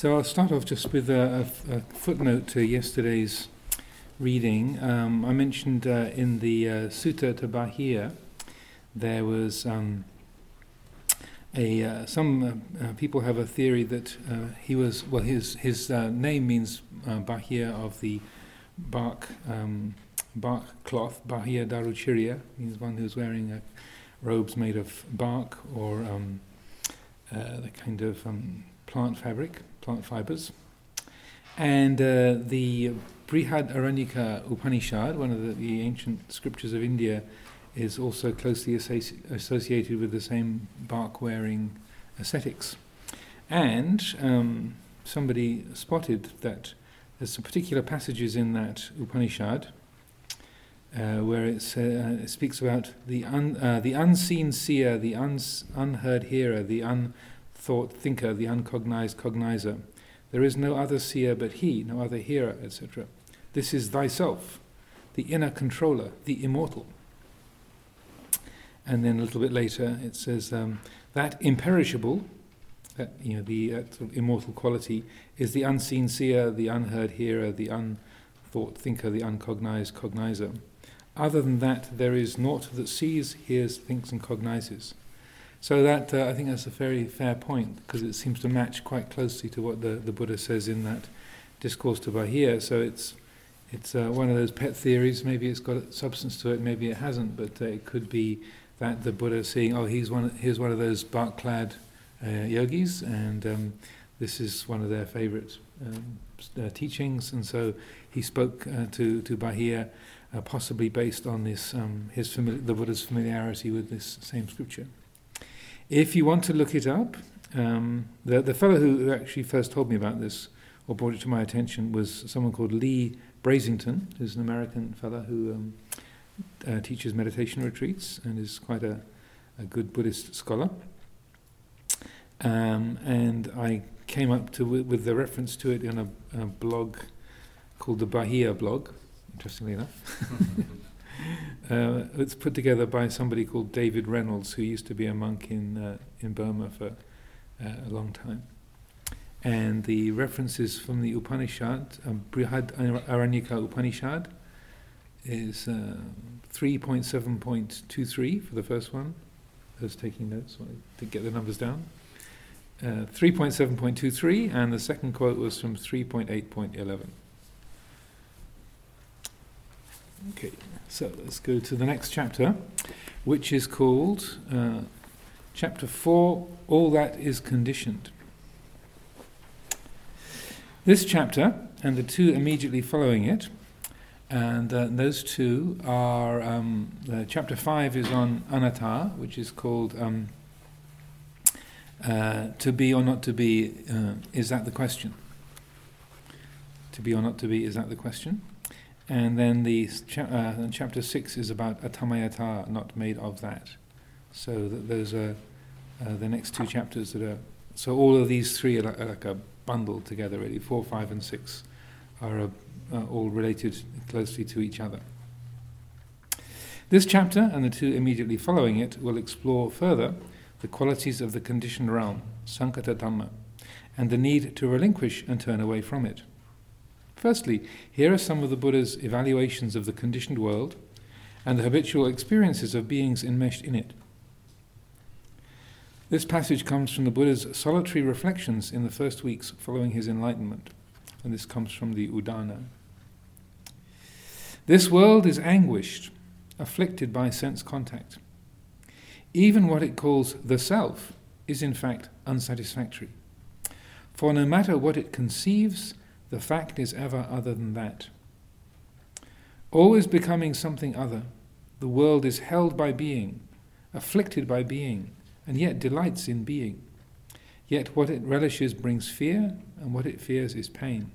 So I'll start off just with a, a, a footnote to yesterday's reading. Um, I mentioned uh, in the uh, Sutta to Bahia, there was um, a uh, some uh, uh, people have a theory that uh, he was well his his name means Bahia of the bark um, bark cloth. Bahia Daruchirya means one who's wearing robes made of bark or um, the kind of um, plant fabric plant fibers. And uh, the Brihad Aranyaka Upanishad, one of the, the, ancient scriptures of India, is also closely associ- associated with the same bark wearing ascetics. And um, somebody spotted that there's some particular passages in that Upanishad uh, where uh, it speaks about the, un, uh, the unseen seer, the uns, unheard hearer, the un, thought thinker, the uncognized cognizer. There is no other seer but he, no other hearer, etc. This is thyself, the inner controller, the immortal. And then a little bit later it says um, that imperishable, that you know the uh, sort of immortal quality, is the unseen seer, the unheard hearer, the unthought thinker, the uncognized cognizer. Other than that, there is naught that sees, hears, thinks, and cognizes. So that uh, I think that's a very fair point because it seems to match quite closely to what the, the Buddha says in that discourse to Bahia. So it's it's uh, one of those pet theories. Maybe it's got substance to it, maybe it hasn't, but uh, it could be that the Buddha seeing, oh, he's one, here's one of those bark-clad uh, yogis, and um, this is one of their favorite um, uh, teachings, and so he spoke uh, to to Bahia, possibly based on this um, his famili- the Buddha's familiarity with this same scripture. If you want to look it up, um, the, the fellow who actually first told me about this or brought it to my attention was someone called Leigh Brasington, who's an American fellow who um, uh, teaches meditation retreats and is quite a, a good Buddhist scholar. Um, and I came up to with the reference to it in a, a blog called the Bahia blog, interestingly enough. Uh, it's put together by somebody called David Reynolds, who used to be a monk in uh, in Burma for uh, a long time. And the references from the Upanishad, um, Brihad Aranyaka Upanishad, is uh, 3.7.23 for the first one. I was taking notes to get the numbers down. Uh, 3.7.23, and the second quote was from 3.8.11. Okay, so let's go to the next chapter, which is called uh, chapter 4 All That Is Conditioned. This chapter and the two immediately following it, and uh, those two are um, uh, chapter 5 is on anatta, which is called um, uh, To Be or Not to Be, uh, is that the question? To be or not to be, is that the question? And then the cha- uh, chapter six is about atammayata, not made of that. So those are uh, the next two chapters that are. So all of these three are like, are like a bundle together, really. Four, five, and six are a, uh, all related closely to each other. This chapter and the two immediately following it will explore further the qualities of the conditioned realm, Sankhata Dhamma, and the need to relinquish and turn away from it. Firstly, here are some of the Buddha's evaluations of the conditioned world and the habitual experiences of beings enmeshed in it. This passage comes from the Buddha's solitary reflections in the first weeks following his enlightenment, and this comes from the Udana. This world is anguished, afflicted by sense contact. Even what it calls the self is in fact unsatisfactory. For no matter what it conceives, the fact is ever other than that. Always becoming something other, the world is held by being, afflicted by being, and yet delights in being. Yet what it relishes brings fear, and what it fears is pain.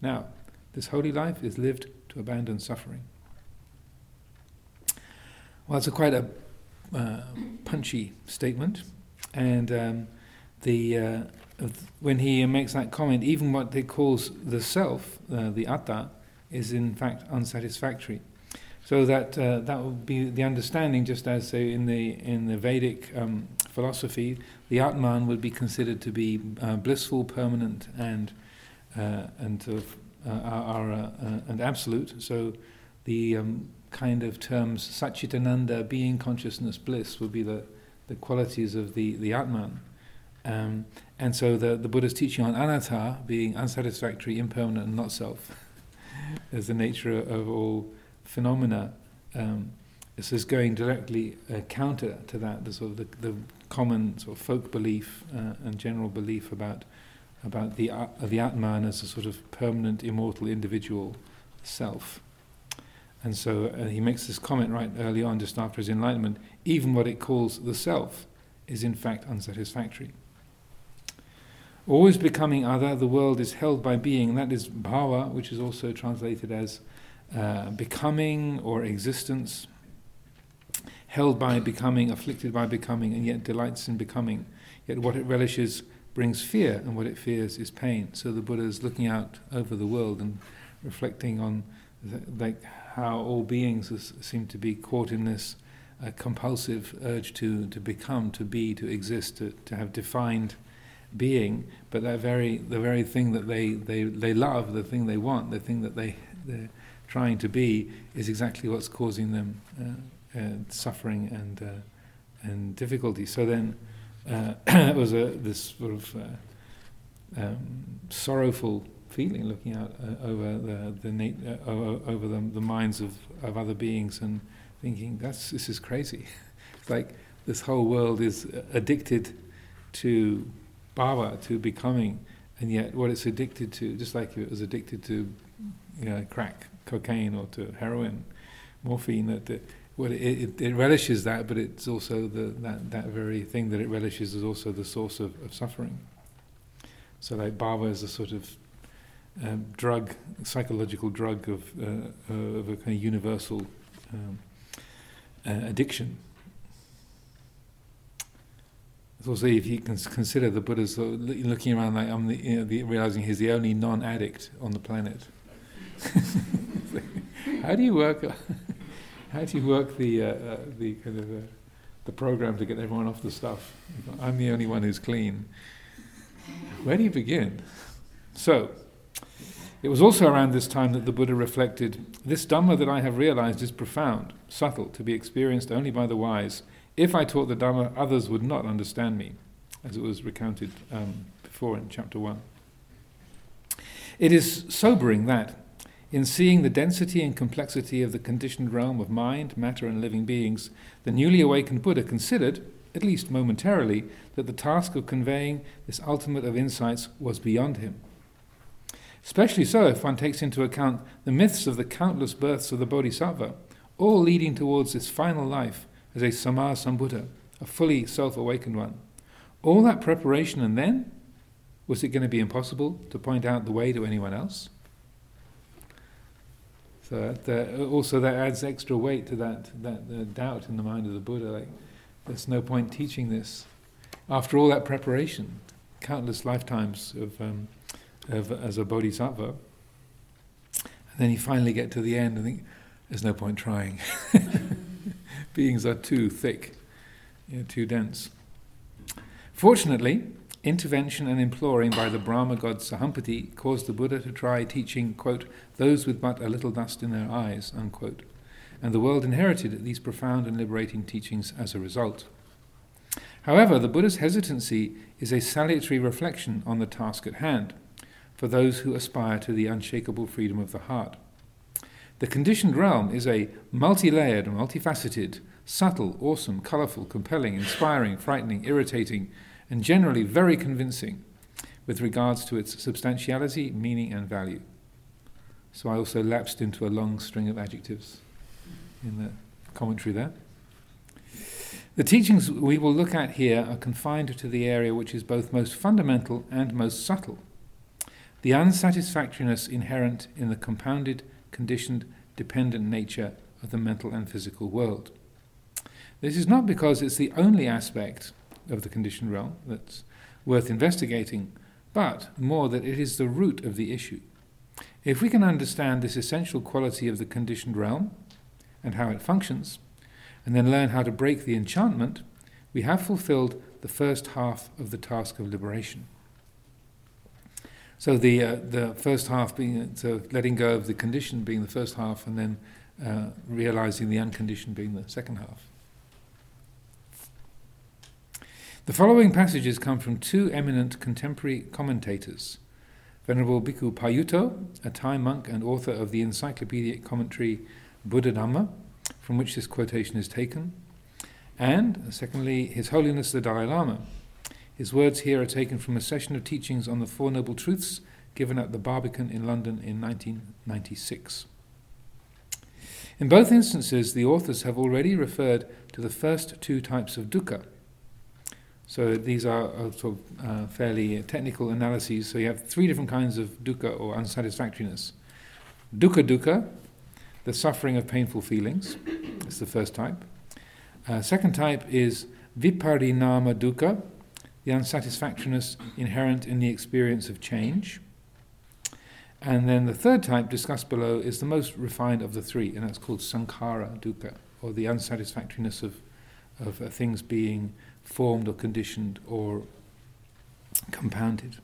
Now, this holy life is lived to abandon suffering. Well, it's a quite a uh, punchy statement, and um, the uh, when he makes that comment, even what he calls the self, uh, the atta, is in fact unsatisfactory. So that uh, that would be the understanding, just as say in the in the Vedic um, philosophy, the Atman would be considered to be uh, blissful, permanent, and uh, and of, uh, are, uh, and absolute. So the um, kind of terms Satchitananda, being, consciousness, bliss, would be the the qualities of the the Atman. Um, and so the the Buddha's teaching on anatta, being unsatisfactory, impermanent, and not self, as the nature of all phenomena. Um, this is going directly uh, counter to that, the sort of the, the common sort of folk belief uh, and general belief about about the uh, the Atman as a sort of permanent, immortal individual self. And so uh, he makes this comment right early on, just after his enlightenment. Even what it calls the self is in fact unsatisfactory. Always becoming other, the world is held by being, that is bhava, which is also translated as uh, becoming or existence, held by becoming, afflicted by becoming, and yet delights in becoming. Yet what it relishes brings fear, and what it fears is pain. So the Buddha is looking out over the world and reflecting on the, like how all beings is, seem to be caught in this uh, compulsive urge to, to become, to be, to exist, to, to have defined being, but that very the very thing that they, they, they love, the thing they want, the thing that they they're trying to be is exactly what's causing them uh, uh, suffering and uh, and difficulty. So then uh, it was a this sort of uh, um, sorrowful feeling looking out uh, over the the over the, the minds of, of other beings and thinking that's this is crazy. it's like this whole world is addicted to bhava, to becoming, and yet what it's addicted to, just like it was addicted to you know, crack cocaine or to heroin, morphine. That the, well, it, it, it, relishes that, but it's also the that, that very thing that it relishes is also the source of, of suffering. So, like bhava is a sort of um, drug, psychological drug of uh, of a kind of universal um, uh, addiction. Also, if you can consider the Buddha's looking around like I'm the, you know, the, realizing he's the only non-addict on the planet. how do you work? How do you work the uh, uh, the kind of uh, the program to get everyone off the stuff? I'm the only one who's clean. Where do you begin? So, it was also around this time that the Buddha reflected this Dhamma that I have realized is profound, subtle, to be experienced only by the wise. If I taught the Dhamma, others would not understand me, as it was recounted um, before in chapter 1. It is sobering that, in seeing the density and complexity of the conditioned realm of mind, matter, and living beings, the newly awakened Buddha considered, at least momentarily, that the task of conveying this ultimate of insights was beyond him. Especially so if one takes into account the myths of the countless births of the Bodhisattva, all leading towards this final life as a Sammasambuddha, a fully self awakened one. All that preparation and then? Was it going to be impossible to point out the way to anyone else? So that, uh, also that adds extra weight to that that uh, doubt in the mind of the Buddha. Like, there's no point teaching this after all that preparation, countless lifetimes of, um, of as a bodhisattva. And then you finally get to the end and think, there's no point trying. Beings are too thick, you know, too dense. Fortunately, Intervention and imploring by the Brahma god Sahampati caused the Buddha to try teaching, quote, those with but a little dust in their eyes, unquote. And the world inherited these profound and liberating teachings as a result. However, the Buddha's hesitancy is a salutary reflection on the task at hand for those who aspire to the unshakable freedom of the heart. The conditioned realm is a multi layered, multifaceted, subtle, awesome, colourful, compelling, inspiring, frightening, irritating, and generally very convincing with regards to its substantiality, meaning, and value. So I also lapsed into a long string of adjectives in the commentary there. The teachings we will look at here are confined to the area which is both most fundamental and most subtle the unsatisfactoriness inherent in the compounded, conditioned, dependent nature of the mental and physical world. This is not because it's the only aspect of the conditioned realm that's worth investigating, but more that it is the root of the issue. If we can understand this essential quality of the conditioned realm, and how it functions, and then learn how to break the enchantment, we have fulfilled the first half of the task of liberation. So the uh, the first half being so letting go of the condition being the first half, and then uh, realizing the unconditioned being the second half. The following passages come from two eminent contemporary commentators. Venerable Bhikkhu Payutto, a Thai monk and author of the encyclopedic commentary Buddha Dhamma, from which this quotation is taken, and, secondly, His Holiness the Dalai Lama. His words here are taken from a session of teachings on the Four Noble Truths given at the Barbican in London in 1996. In both instances, the authors have already referred to the first two types of dukkha. So these are uh, sort of uh, fairly technical analyses. So you have three different kinds of dukkha or unsatisfactoriness. Dukkha dukkha, the suffering of painful feelings. That's the first type. Uh, second type is viparinama dukkha, the unsatisfactoriness inherent in the experience of change. And then the third type, discussed below, is the most refined of the three, and that's called sankhara dukkha, or the unsatisfactoriness of, of uh, things being formed or conditioned or compounded.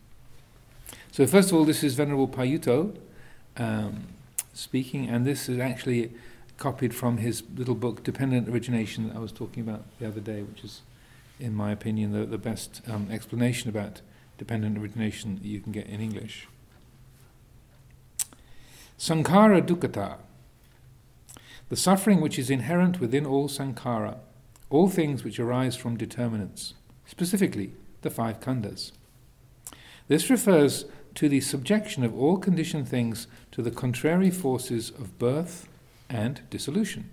So, first of all, this is Venerable Payutto. Um, speaking, and this is actually copied from his little book, Dependent Origination, that I was talking about the other day, which is, in my opinion, the, the best um, explanation about dependent origination that you can get in English. Sankhara dukkhata, the suffering which is inherent within all sankhara, all things which arise from determinants, specifically the five khandhas. This refers to the subjection of all conditioned things to the contrary forces of birth and dissolution.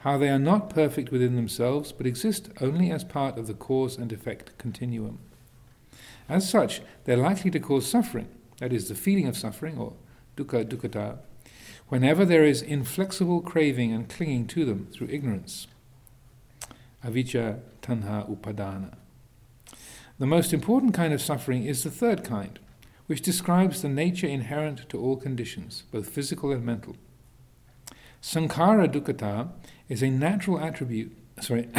How they are not perfect within themselves, but exist only as part of the cause and effect continuum. As such, they're likely to cause suffering, that is, the feeling of suffering, or dukkha dukkhata, whenever there is inflexible craving and clinging to them through ignorance. Avijja tanha upadana. The most important kind of suffering is the third kind, which describes the nature inherent to all conditions, both physical and mental. Sankhara dukkhata is a natural attribute, sorry,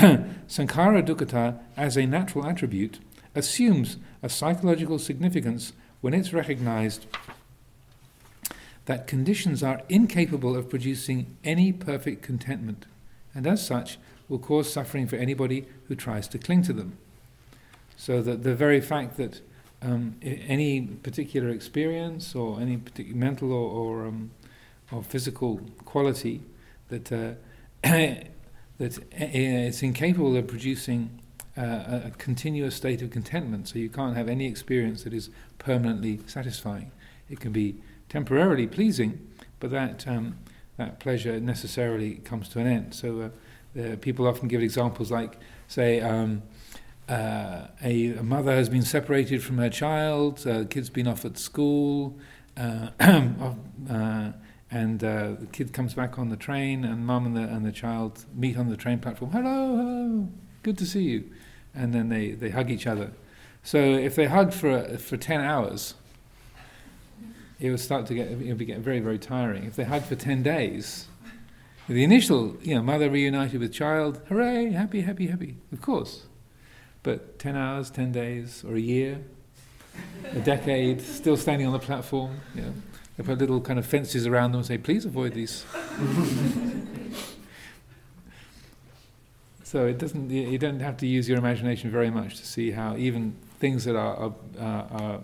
Sankhara dukkhata as a natural attribute assumes a psychological significance when it's recognized that conditions are incapable of producing any perfect contentment, and as such will cause suffering for anybody who tries to cling to them. So that the very fact that um, any particular experience or any particular mental or, or, um, or physical quality that uh, that it's incapable of producing uh, a continuous state of contentment. So you can't have any experience that is permanently satisfying. It can be temporarily pleasing, but that um, that pleasure necessarily comes to an end. So uh, people often give examples like, say. Um, uh, a, a, mother has been separated from her child, uh, the kid's been off at school, uh, uh, and uh, the kid comes back on the train, and mum and the, and the child meet on the train platform. Hello, hello, good to see you. And then they, they hug each other. So if they hug for, for 10 hours, it will start to get, it will be getting very, very tiring. If they hug for 10 days, the initial, you know, mother reunited with child, hooray, happy, happy, happy, of course. But 10 hours, 10 days, or a year, a decade, still standing on the platform. You know, they put little kind of fences around them and say, please avoid these. so it doesn't, you don't have to use your imagination very much to see how even things that are, are,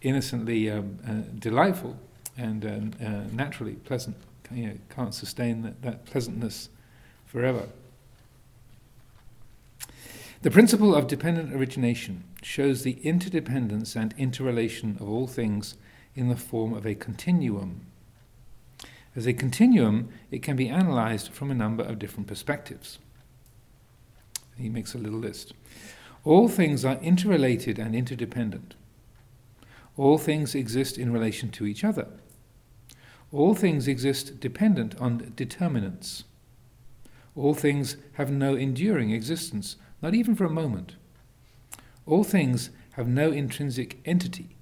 innocently um, uh, delightful and uh, uh, naturally pleasant you know, can't sustain that, that pleasantness forever. The principle of dependent origination shows the interdependence and interrelation of all things in the form of a continuum. As a continuum, it can be analyzed from a number of different perspectives. He makes a little list. All things are interrelated and interdependent. All things exist in relation to each other. All things exist dependent on determinants. All things have no enduring existence not even for a moment. All things have no intrinsic entity.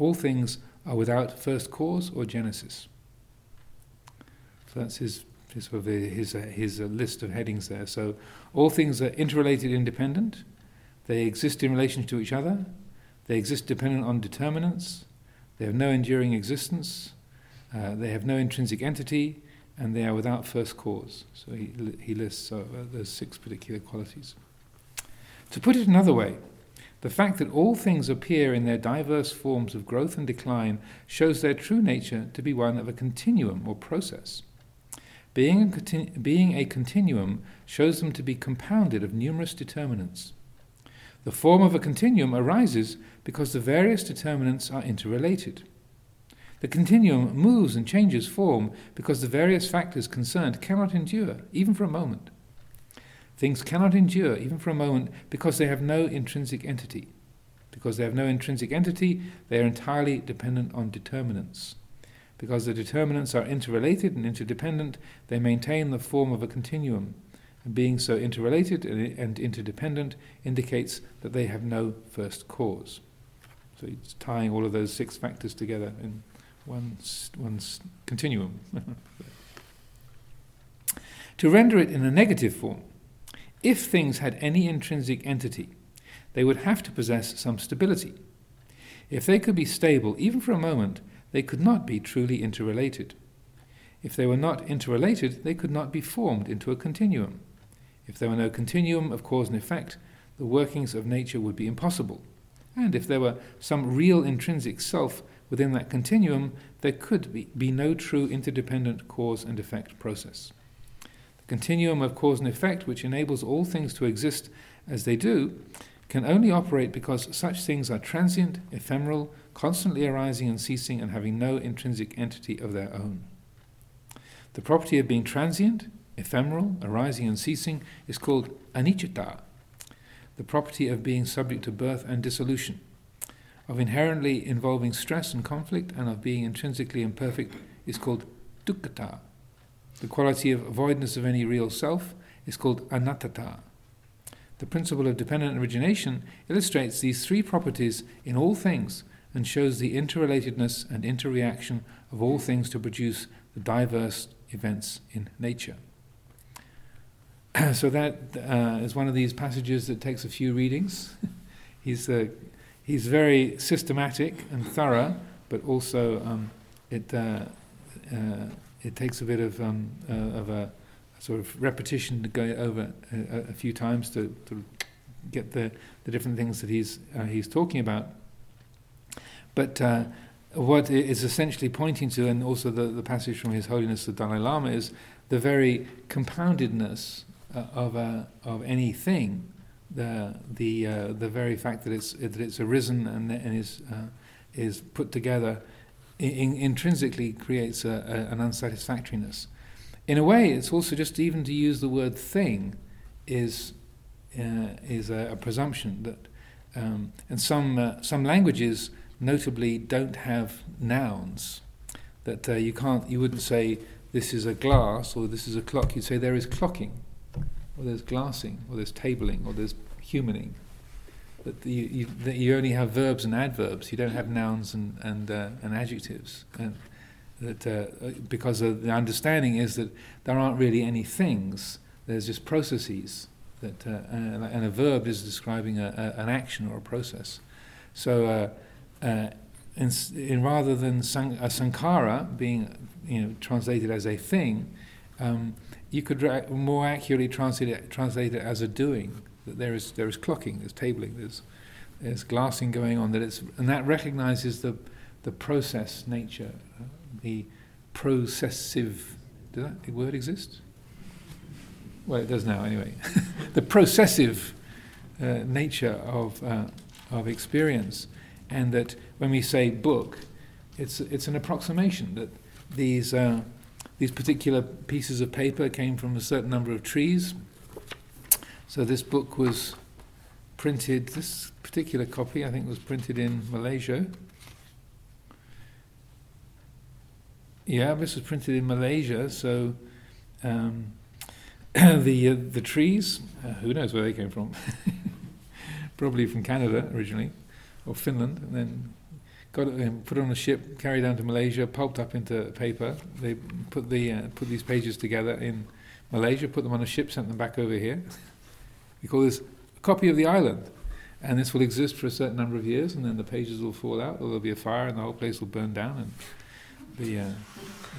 All things are without first cause or genesis. So that's his Sort of his, his list of headings there. So, all things are interrelated, independent. They exist in relation to each other. They exist dependent on determinants. They have no enduring existence. Uh, they have no intrinsic entity, and they are without first cause. So he, he lists uh, those six particular qualities. To put it another way, the fact that all things appear in their diverse forms of growth and decline shows their true nature to be one of a continuum or process. Being a, continu- being a continuum shows them to be compounded of numerous determinants. The form of a continuum arises because the various determinants are interrelated. The continuum moves and changes form because the various factors concerned cannot endure, even for a moment. Things cannot endure, even for a moment, because they have no intrinsic entity. Because they have no intrinsic entity, they are entirely dependent on determinants. Because the determinants are interrelated and interdependent, they maintain the form of a continuum. And being so interrelated and interdependent indicates that they have no first cause. So it's tying all of those six factors together in one, one continuum. to render it in a negative form, if things had any intrinsic entity, they would have to possess some stability. If they could be stable even for a moment, they could not be truly interrelated. If they were not interrelated, they could not be formed into a continuum. If there were no continuum of cause and effect, the workings of nature would be impossible. And if there were some real intrinsic self within that continuum, there could be, be no true interdependent cause and effect process. Continuum of cause and effect, which enables all things to exist as they do, can only operate because such things are transient, ephemeral, constantly arising and ceasing, and having no intrinsic entity of their own. The property of being transient, ephemeral, arising and ceasing is called anicca, the property of being subject to birth and dissolution, of inherently involving stress and conflict, and of being intrinsically imperfect is called dukkha. The quality of voidness of any real self is called anattata. The principle of dependent origination illustrates these three properties in all things and shows the interrelatedness and interreaction of all things to produce the diverse events in nature. so that uh, is one of these passages that takes a few readings. he's, uh, he's very systematic and thorough, but also um, it, uh, uh it takes a bit of, um, uh, of a, sort of repetition to go over a, a few times to, to, get the, the different things that he's, uh, he's talking about. But what it is essentially pointing to, and also the, the passage from His Holiness the Dalai Lama, is the very compoundedness uh, of a, of anything, the the uh, the very fact that it's that it's arisen and, and is uh, is put together in, intrinsically creates a, a, an unsatisfactoriness. In a way, it's also just even to use the word thing is uh, is a, a, presumption that um, and some uh, some languages notably don't have nouns that uh, you can't you wouldn't say this is a glass or this is a clock you'd say there is clocking or there's glassing, or there's tabling, or there's humaning. That you, you, that you only have verbs and adverbs. You don't have nouns and and, uh, and adjectives. And that uh, because the understanding is that there aren't really any things. There's just processes. That uh, and, a verb is describing a, a, an action or a process. So. Uh, uh, in, in, rather than san, a sankhara being you know translated as a thing, um, you could ra- more accurately translate it, translate it as a doing. That there is there is clocking, there's tabling, there's there's glassing going on. That it's and that recognizes the the process nature, uh, the processive. Does that word exist? Well, it does now anyway. the processive uh, nature of uh, of experience, and that when we say book, it's it's an approximation that these. Uh, these particular pieces of paper came from a certain number of trees. So this book was printed, this particular copy I think was printed in Malaysia. Yeah, this was printed in Malaysia, so um, the uh, the trees, uh, who knows where they came from? Probably from Canada originally, or Finland, and then got it, um, put on a ship, carried down to Malaysia, pulped up into paper. They put the uh, put these pages together in Malaysia, put them on a ship, sent them back over here. We call this a copy of the island, and this will exist for a certain number of years, and then the pages will fall out, or there'll be a fire, and the whole place will burn down, and the uh,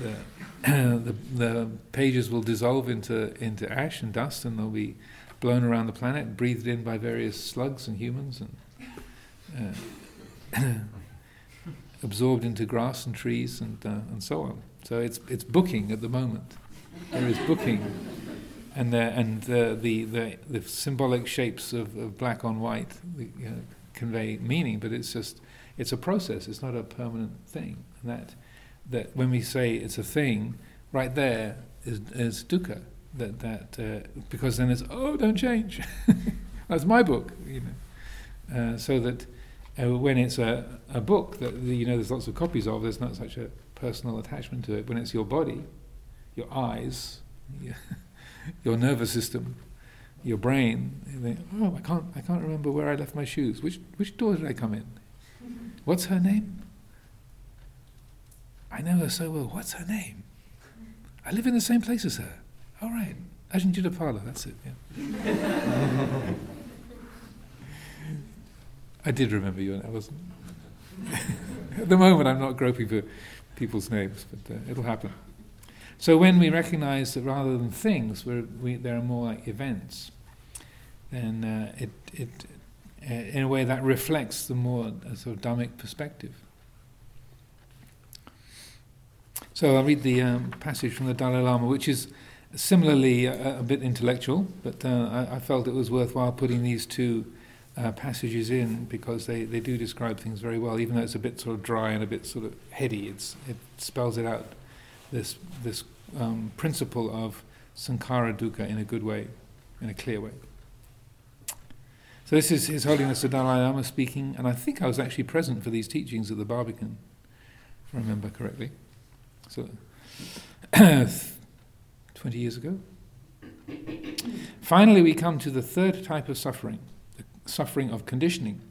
the, the, the pages will dissolve into into ash and dust, and they'll be blown around the planet, breathed in by various slugs and humans, and uh, absorbed into grass and trees and uh, and so on. So it's it's booking at the moment. There is booking, and the and the the, the, the symbolic shapes of, of black on white you know, convey meaning, but it's just it's a process. It's not a permanent thing. And that that when we say it's a thing, right there is is dukkha that that uh, because then it's oh don't change that's my book you know uh, so that uh, when it's a, a book that you know there's lots of copies of there's not such a personal attachment to it when it's your body your eyes your nervous system your brain think, oh I can't I can't remember where I left my shoes which which door did I come in what's her name I know her so well what's her name I live in the same place as her all right, Ajahn Juddhapala, that's it. Yeah. I did remember you, and I wasn't. At the moment, I'm not groping for people's names, but uh, it'll happen. So when we recognize that rather than things, we, there are more like events, then uh, it, it uh, in a way that reflects the more uh, sort of Dhammic perspective. So I'll read the um, passage from the Dalai Lama, which is Similarly, a, a bit intellectual, but uh, I, I, felt it was worthwhile putting these two uh, passages in because they, they do describe things very well, even though it's a bit sort of dry and a bit sort of heady. It's, it spells it out, this, this um, principle of sankhara dukkha in a good way, in a clear way. So this is His Holiness the Dalai Lama speaking, and I think I was actually present for these teachings at the Barbican, if I remember correctly. So 20 years ago. Finally, we come to the third type of suffering, the suffering of conditioning.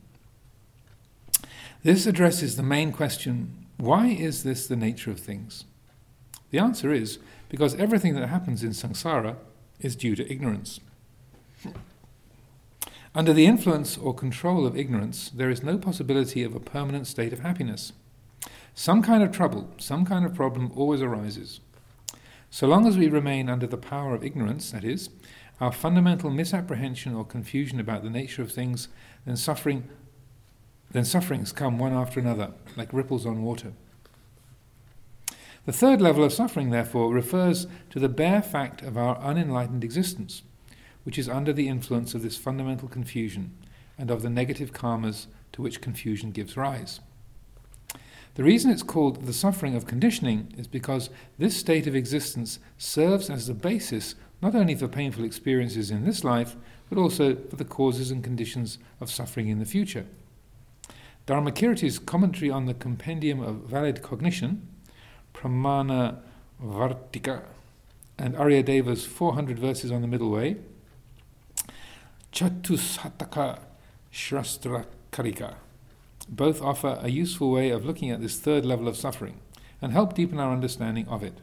This addresses the main question why is this the nature of things? The answer is because everything that happens in samsara is due to ignorance. Under the influence or control of ignorance, there is no possibility of a permanent state of happiness. Some kind of trouble, some kind of problem always arises. So long as we remain under the power of ignorance, that is, our fundamental misapprehension or confusion about the nature of things, then suffering then sufferings come one after another, like ripples on water. The third level of suffering, therefore, refers to the bare fact of our unenlightened existence, which is under the influence of this fundamental confusion and of the negative karmas to which confusion gives rise. The reason it's called the suffering of conditioning is because this state of existence serves as the basis not only for painful experiences in this life, but also for the causes and conditions of suffering in the future. Dharmakirti's commentary on the Compendium of Valid Cognition, Pramana Vartika, and Aryadeva's 400 verses on the Middle Way, Chatushataka Shastra Karika, both offer a useful way of looking at this third level of suffering and help deepen our understanding of it.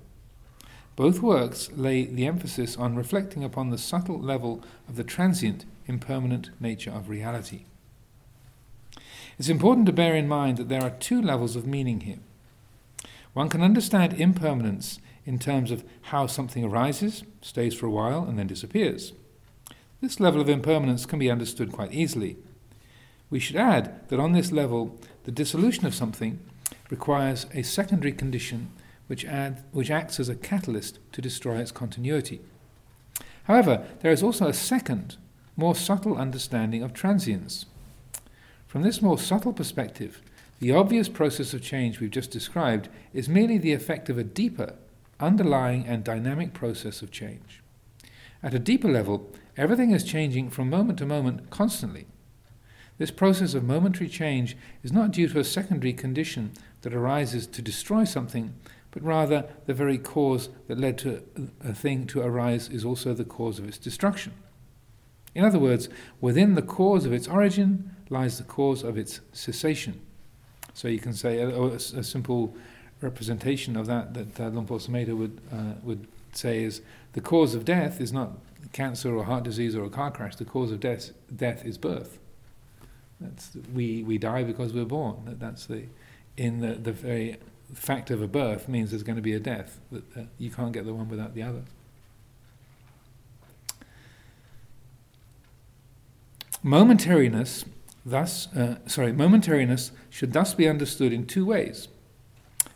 Both works lay the emphasis on reflecting upon the subtle level of the transient, impermanent nature of reality. It's important to bear in mind that there are two levels of meaning here. One can understand impermanence in terms of how something arises, stays for a while, and then disappears. This level of impermanence can be understood quite easily we should add that on this level, the dissolution of something requires a secondary condition which, add, which acts as a catalyst to destroy its continuity. However, there is also a second, more subtle understanding of transience. From this more subtle perspective, the obvious process of change we've just described is merely the effect of a deeper, underlying, and dynamic process of change. At a deeper level, everything is changing from moment to moment constantly. This process of momentary change is not due to a secondary condition that arises to destroy something, but rather the very cause that led to a thing to arise is also the cause of its destruction. In other words, within the cause of its origin lies the cause of its cessation. So you can say a, a, a simple representation of that that uh, Luang Por Sumedho would uh, would say is the cause of death is not cancer or heart disease or a car crash. The cause of death death is birth. That's we we die because we're born. That, that's the in the the very fact of a birth means there's going to be a death. That uh, you can't get the one without the other. Momentariness, thus, uh, sorry, momentariness should thus be understood in two ways.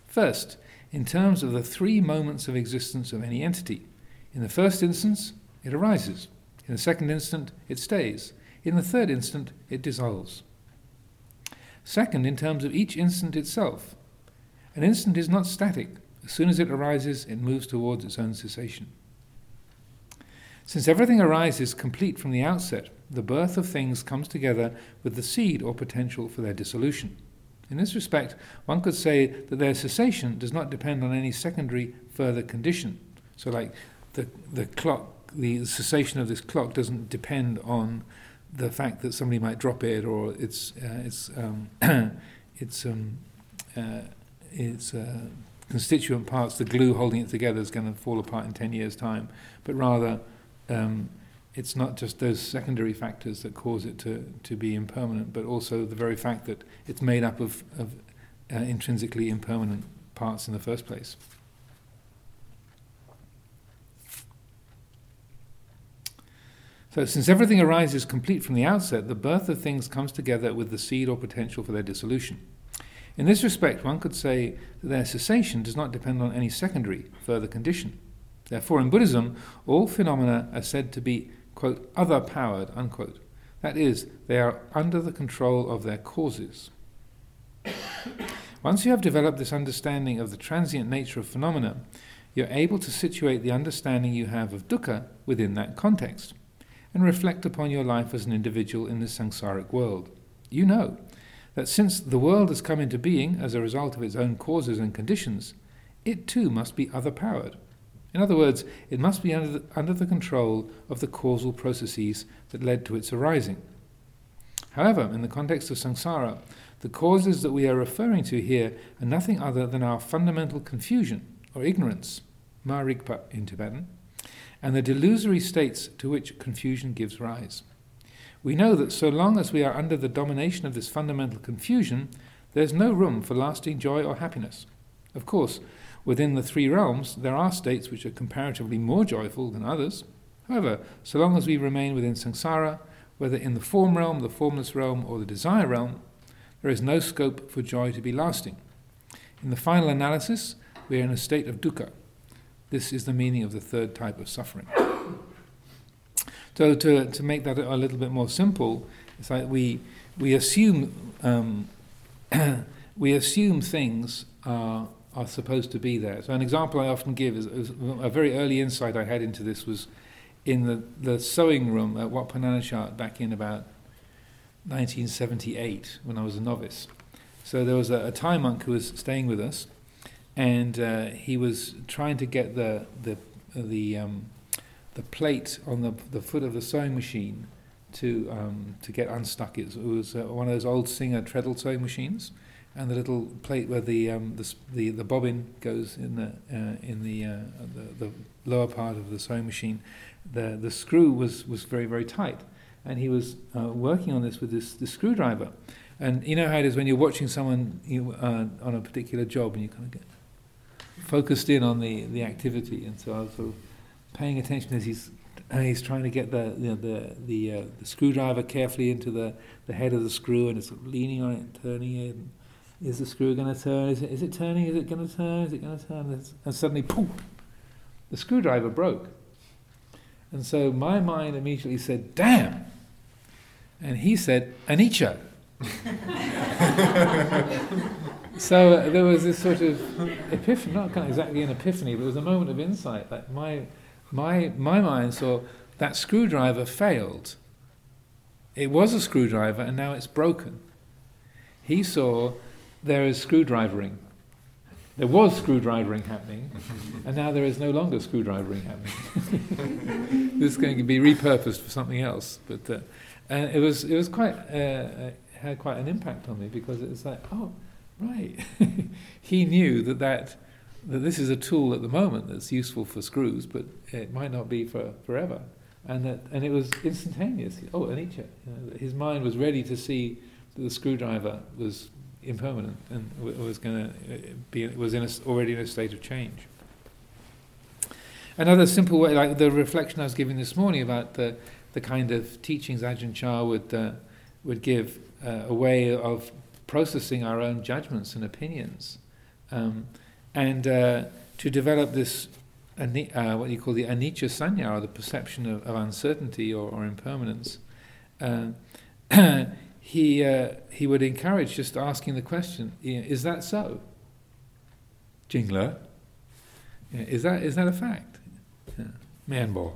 First, in terms of the three moments of existence of any entity. In the first instance, it arises. In the second instant, it stays. In the third instant, it dissolves. Second, in terms of each instant itself. An instant is not static. As soon as it arises, it moves towards its own cessation. Since everything arises complete from the outset, the birth of things comes together with the seed or potential for their dissolution. In this respect, one could say that their cessation does not depend on any secondary further condition. So, like the, the clock, the cessation of this clock doesn't depend on the fact that somebody might drop it or its, uh, its, um, its, um, uh, its uh, constituent parts, the glue holding it together, is going to fall apart in 10 years' time, but rather um, it's not just those secondary factors that cause it to, to be impermanent, but also the very fact that it's made up of, of uh, intrinsically impermanent parts in the first place. So, since everything arises complete from the outset, the birth of things comes together with the seed or potential for their dissolution. In this respect, one could say that their cessation does not depend on any secondary further condition. Therefore, in Buddhism, all phenomena are said to be quote, other powered, unquote. That is, they are under the control of their causes. Once you have developed this understanding of the transient nature of phenomena, you're able to situate the understanding you have of dukkha within that context and reflect upon your life as an individual in this samsaric world. You know that since the world has come into being as a result of its own causes and conditions, it too must be other powered. In other words, it must be under the, under the control of the causal processes that led to its arising. However, in the context of samsara, the causes that we are referring to here are nothing other than our fundamental confusion or ignorance, marikpa in Tibetan, and the delusory states to which confusion gives rise. We know that so long as we are under the domination of this fundamental confusion, there is no room for lasting joy or happiness. Of course, Within the three realms, there are states which are comparatively more joyful than others. However, so long as we remain within samsara, whether in the form realm, the formless realm, or the desire realm, there is no scope for joy to be lasting. In the final analysis, we are in a state of dukkha. This is the meaning of the third type of suffering. So, to, to make that a little bit more simple, it's like we, we assume um, we assume things are are supposed to be there. So an example I often give is, is a very early insight I had into this was in the, the sewing room at Wat Pah back in about 1978 when I was a novice. So there was a, a Thai monk who was staying with us, and uh, he was trying to get the the the um, the plate on the the foot of the sewing machine to um, to get unstuck. It was, it was uh, one of those old Singer treadle sewing machines, and the little plate where the um, the, the, the bobbin goes in the uh, in the, uh, the, the lower part of the sewing machine, the the screw was was very very tight, and he was uh, working on this with this, this screwdriver, and you know how it is when you're watching someone you, uh, on a particular job and you kind of get focused in on the, the activity, and so I was sort of paying attention as he's he's trying to get the you know, the the, uh, the screwdriver carefully into the, the head of the screw, and it's leaning on it, and turning it. And, is the screw going to turn? Is it, is it turning? Is it going to turn? Is it going to turn? And suddenly, poof, the screwdriver broke. And so my mind immediately said, damn. And he said, anicca. so uh, there was this sort of epiphany, not kind of exactly an epiphany, but it was a moment of insight. Like my, my, my mind saw that screwdriver failed. It was a screwdriver and now it's broken. He saw there is screwdrivering. There was screwdrivering happening, and now there is no longer screwdrivering happening. this is going to be repurposed for something else. But uh, and it was it was quite uh, had quite an impact on me because it was like oh right. he knew that, that that this is a tool at the moment that's useful for screws, but it might not be for forever. And that and it was instantaneous. Oh, anicca. You know, his mind was ready to see that the screwdriver was impermanent and was going to uh, be was in a, already in a state of change. Another simple way, like the reflection I was giving this morning about the the kind of teachings Ajahn Chah would uh, would give, uh, a way of processing our own judgments and opinions, um, and uh, to develop this uh, what you call the anicca sanya, or the perception of, of uncertainty or, or impermanence. Uh, he uh, he would encourage just asking the question: Is that so? Jingler, is that is that a fact? Manbo.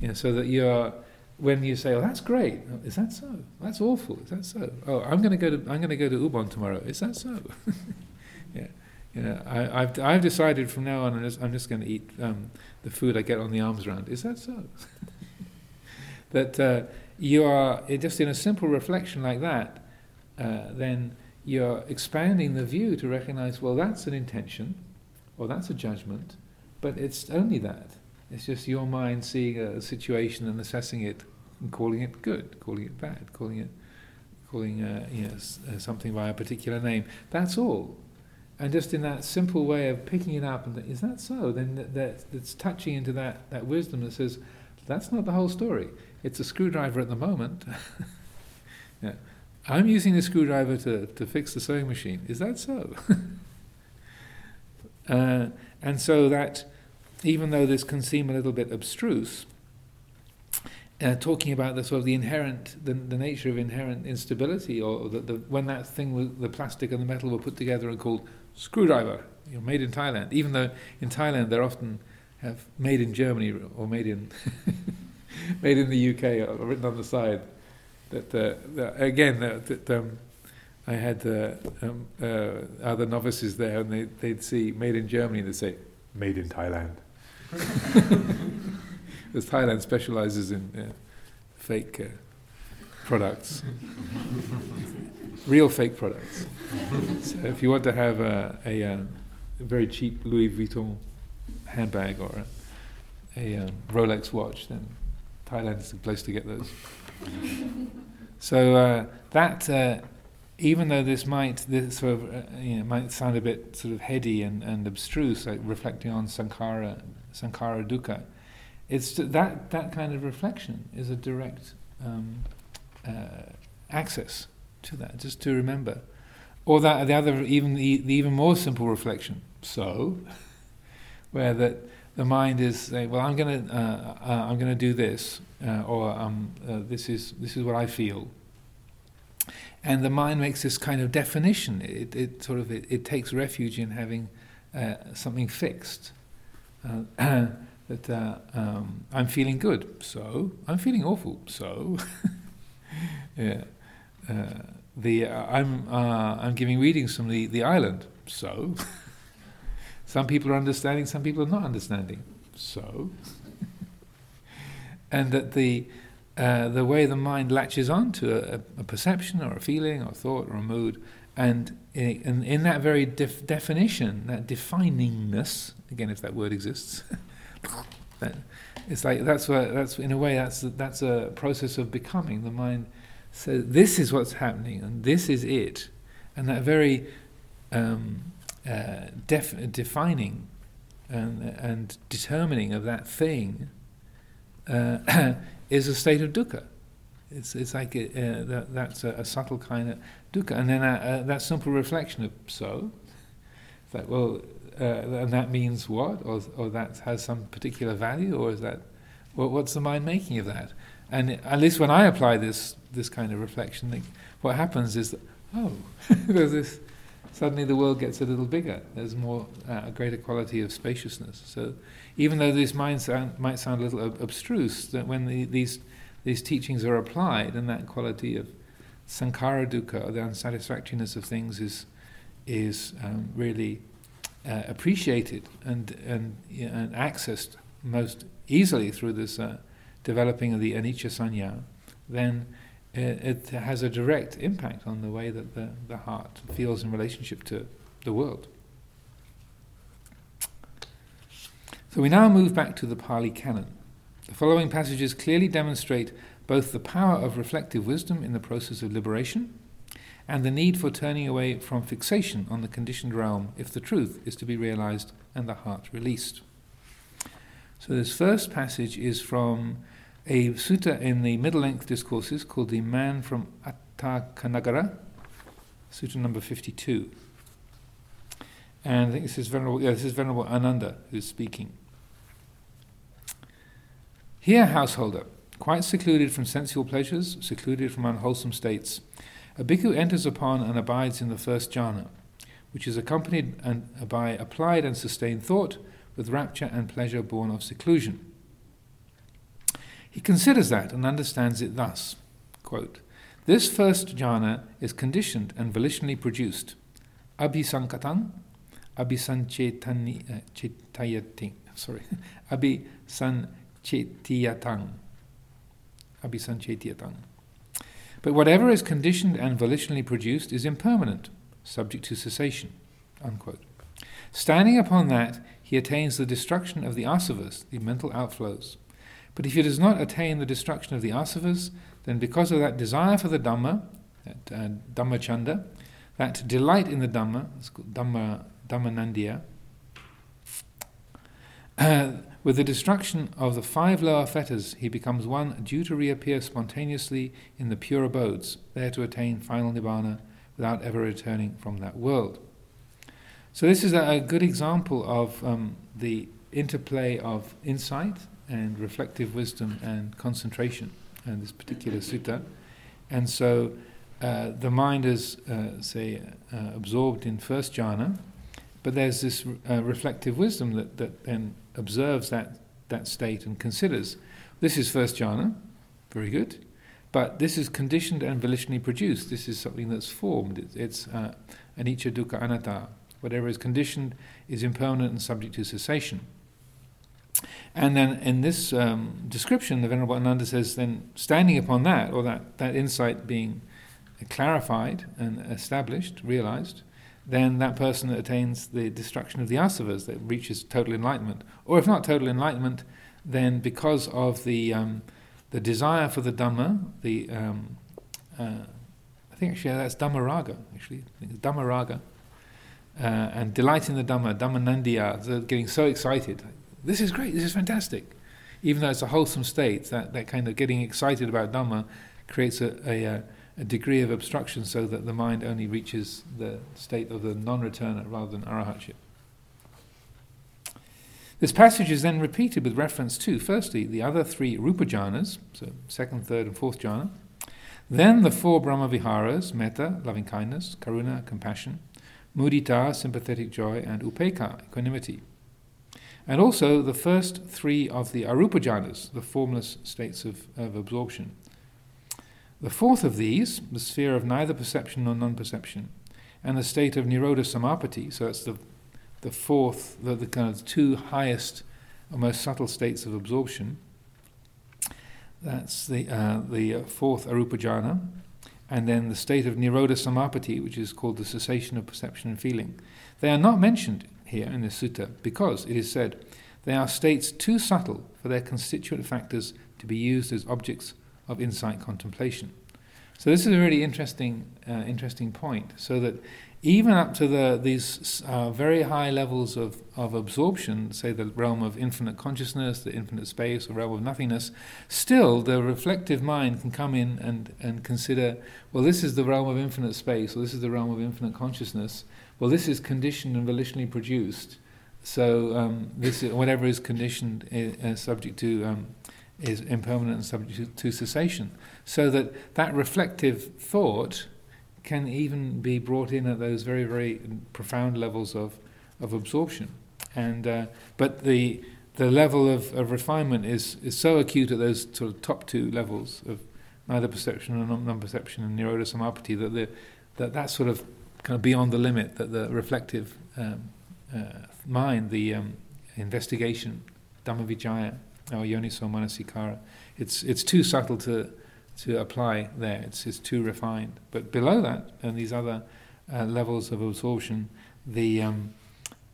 Yeah, so that you're when you say, "Oh, that's great," is that so? That's awful. Is that so? Oh, I'm going to go to I'm going to go to Ubon tomorrow. Is that so? yeah, you know, I, have I've decided from now on I'm just, just going to eat um, the food I get on the alms round. Is that so? that uh, you are just in a simple reflection like that, uh, then you're expanding the view to recognize, well, that's an intention, or that's a judgment, but it's only that. It's just your mind seeing a situation and assessing it and calling it good, calling it bad, calling it, calling uh, you know, uh, something by a particular name. That's all. And just in that simple way of picking it up and th- is that so? Then that, that's touching into that, that wisdom that says, that's not the whole story. It's a screwdriver at the moment. yeah. I'm using a screwdriver to, to fix the sewing machine. Is that so? uh, and so that even though this can seem a little bit abstruse, uh, talking about the sort of the inherent, the, the nature of inherent instability, or the, the, when that thing, the plastic and the metal were put together and called screwdriver, you know, made in Thailand. Even though in Thailand they're often have made in Germany or made in made in the UK written on the side. That, uh, that again, that, that um, I had uh, um, uh, other novices there, and they, they'd see made in Germany, and they'd say made in Thailand. because Thailand specializes in uh, fake uh, products, real fake products. So if you want to have a, a, a, um, very cheap Louis Vuitton handbag or a, a um, Rolex watch, then Thailand is the place to get those. so uh, that, uh, even though this might this sort of uh, you know, might sound a bit sort of heady and, and abstruse, like reflecting on sankara, sankhara dukkha. It's that that kind of reflection is a direct um, uh, access to that, just to remember. Or that the other, even the, the even more simple reflection. So, where that the mind is saying, "Well, I'm going to uh, uh, I'm to do this," uh, or um, uh, "This is this is what I feel." And the mind makes this kind of definition. It, it sort of it, it takes refuge in having uh, something fixed. Uh, that um, I'm feeling good, so I'm feeling awful, so yeah. The I'm I'm giving readings from the, the island, so some people are understanding, some people are not understanding, so and that the uh, the way the mind latches on to a, a, perception or a feeling or a thought or a mood, and in, in that very def- definition, that definingness, again, if that word exists, it's like that's what that's in a way that's that's a process of becoming. The mind says this is what's happening and this is it, and that very um, uh, def- defining and, and determining of that thing uh, is a state of dukkha. It's it's like a, uh, that, that's a, a, subtle kind of dukkha, and then uh, that simple reflection of so. It's like well, uh, and that means what, or, or that has some particular value, or is that well, what's the mind making of that? And at least when I apply this this kind of reflection, like, what happens is that oh, there's this. Suddenly, the world gets a little bigger. There's more, uh, a greater quality of spaciousness. So, even though these minds sound, might sound a little ob- abstruse, that when the, these these teachings are applied, and that quality of sankhara dukkha, the unsatisfactoriness of things, is is um, really uh, appreciated and and, and accessed most easily through this uh, developing of the anicca sanya, then it, it has a direct impact on the way that the, the heart feels in relationship to the world. So we now move back to the Pali Canon. The following passages clearly demonstrate both the power of reflective wisdom in the process of liberation and the need for turning away from fixation on the conditioned realm if the truth is to be realized and the heart released. So, this first passage is from a sutta in the middle length discourses called the Man from Attakanagara, sutta number 52. And I think this is Venerable, yeah, this is Venerable Ananda who's speaking. Here, householder, quite secluded from sensual pleasures, secluded from unwholesome states, a bhikkhu enters upon and abides in the first jhana, which is accompanied and, by applied and sustained thought with rapture and pleasure born of seclusion. He considers that and understands it thus quote, This first jhana is conditioned and volitionally produced. Abhisankatang, abhisanchetani, uh, sorry, abhisanchetiyatang, abhisanchetiyatang. But whatever is conditioned and volitionally produced is impermanent, subject to cessation. Unquote. Standing upon that, he attains the destruction of the asavas, the mental outflows. But if he does not attain the destruction of the asavas, then because of that desire for the Dhamma, that uh, Dhammachanda, that delight in the Dhamma, it's called Dhamma, uh, with the destruction of the five lower fetters, he becomes one due to reappear spontaneously in the pure abodes, there to attain final nibbana without ever returning from that world. So, this is a, good example of um, the interplay of insight and reflective wisdom and concentration in this particular sutta. And so, uh, the mind is, uh, say, uh, absorbed in first jhana, but there's this uh, reflective wisdom that, that then observes that, that state and considers this is first jhana, very good, but this is conditioned and volitionally produced. This is something that's formed. It's, it's uh, anicca dukkha anatta. Whatever is conditioned is impermanent and subject to cessation. And then in this um, description, the Venerable Ananda says, then standing upon that, or that, that insight being clarified and established, realized, then that person attains the destruction of the asavas, that reaches total enlightenment. Or if not total enlightenment, then because of the um, the desire for the Dhamma, the um, uh, I think actually that's Dhammaraga, actually, Dhammaraga, uh, and delight in the Dhamma, Dhammanandya, they're getting so excited. This is great, this is fantastic. Even though it's a wholesome state, that, that kind of getting excited about Dhamma creates a, a, a a degree of obstruction so that the mind only reaches the state of the non returner rather than arahatship. This passage is then repeated with reference to, firstly, the other three rupa jhanas, so second, third, and fourth jhana, then the four Brahma viharas, metta, loving kindness, karuna, compassion, mudita, sympathetic joy, and upekkha, equanimity. And also the first three of the arupa jhanas, the formless states of, of absorption, the fourth of these, the sphere of neither perception nor non perception, and the state of Nirodha Samapatti, so it's the, the fourth, the, the kind of two highest or most subtle states of absorption. That's the, uh, the fourth Arupa jhana. And then the state of Nirodha Samapatti, which is called the cessation of perception and feeling. They are not mentioned here in this sutta because it is said they are states too subtle for their constituent factors to be used as objects of insight contemplation. So this is a really interesting, uh, interesting point. So that even up to the, these uh, very high levels of, of absorption, say the realm of infinite consciousness, the infinite space, or realm of nothingness, still the reflective mind can come in and, and consider, well, this is the realm of infinite space, or this is the realm of infinite consciousness. Well, this is conditioned and volitionally produced. So um, this is, whatever is conditioned is, uh, subject to um, is impermanent and subject to cessation. So that that reflective thought can even be brought in at those very, very profound levels of, of absorption. And, uh, but the, the level of, of refinement is, is so acute at those sort of top two levels of neither perception nor non-perception and nirodha samapatti that, the, that that's sort of kind of beyond the limit that the reflective um, uh, mind, the um, investigation, dhammavicaya, or yoniso manasikara. It's, it's too subtle to, to apply there. It's, it's too refined. But below that, and these other uh, levels of absorption, the um,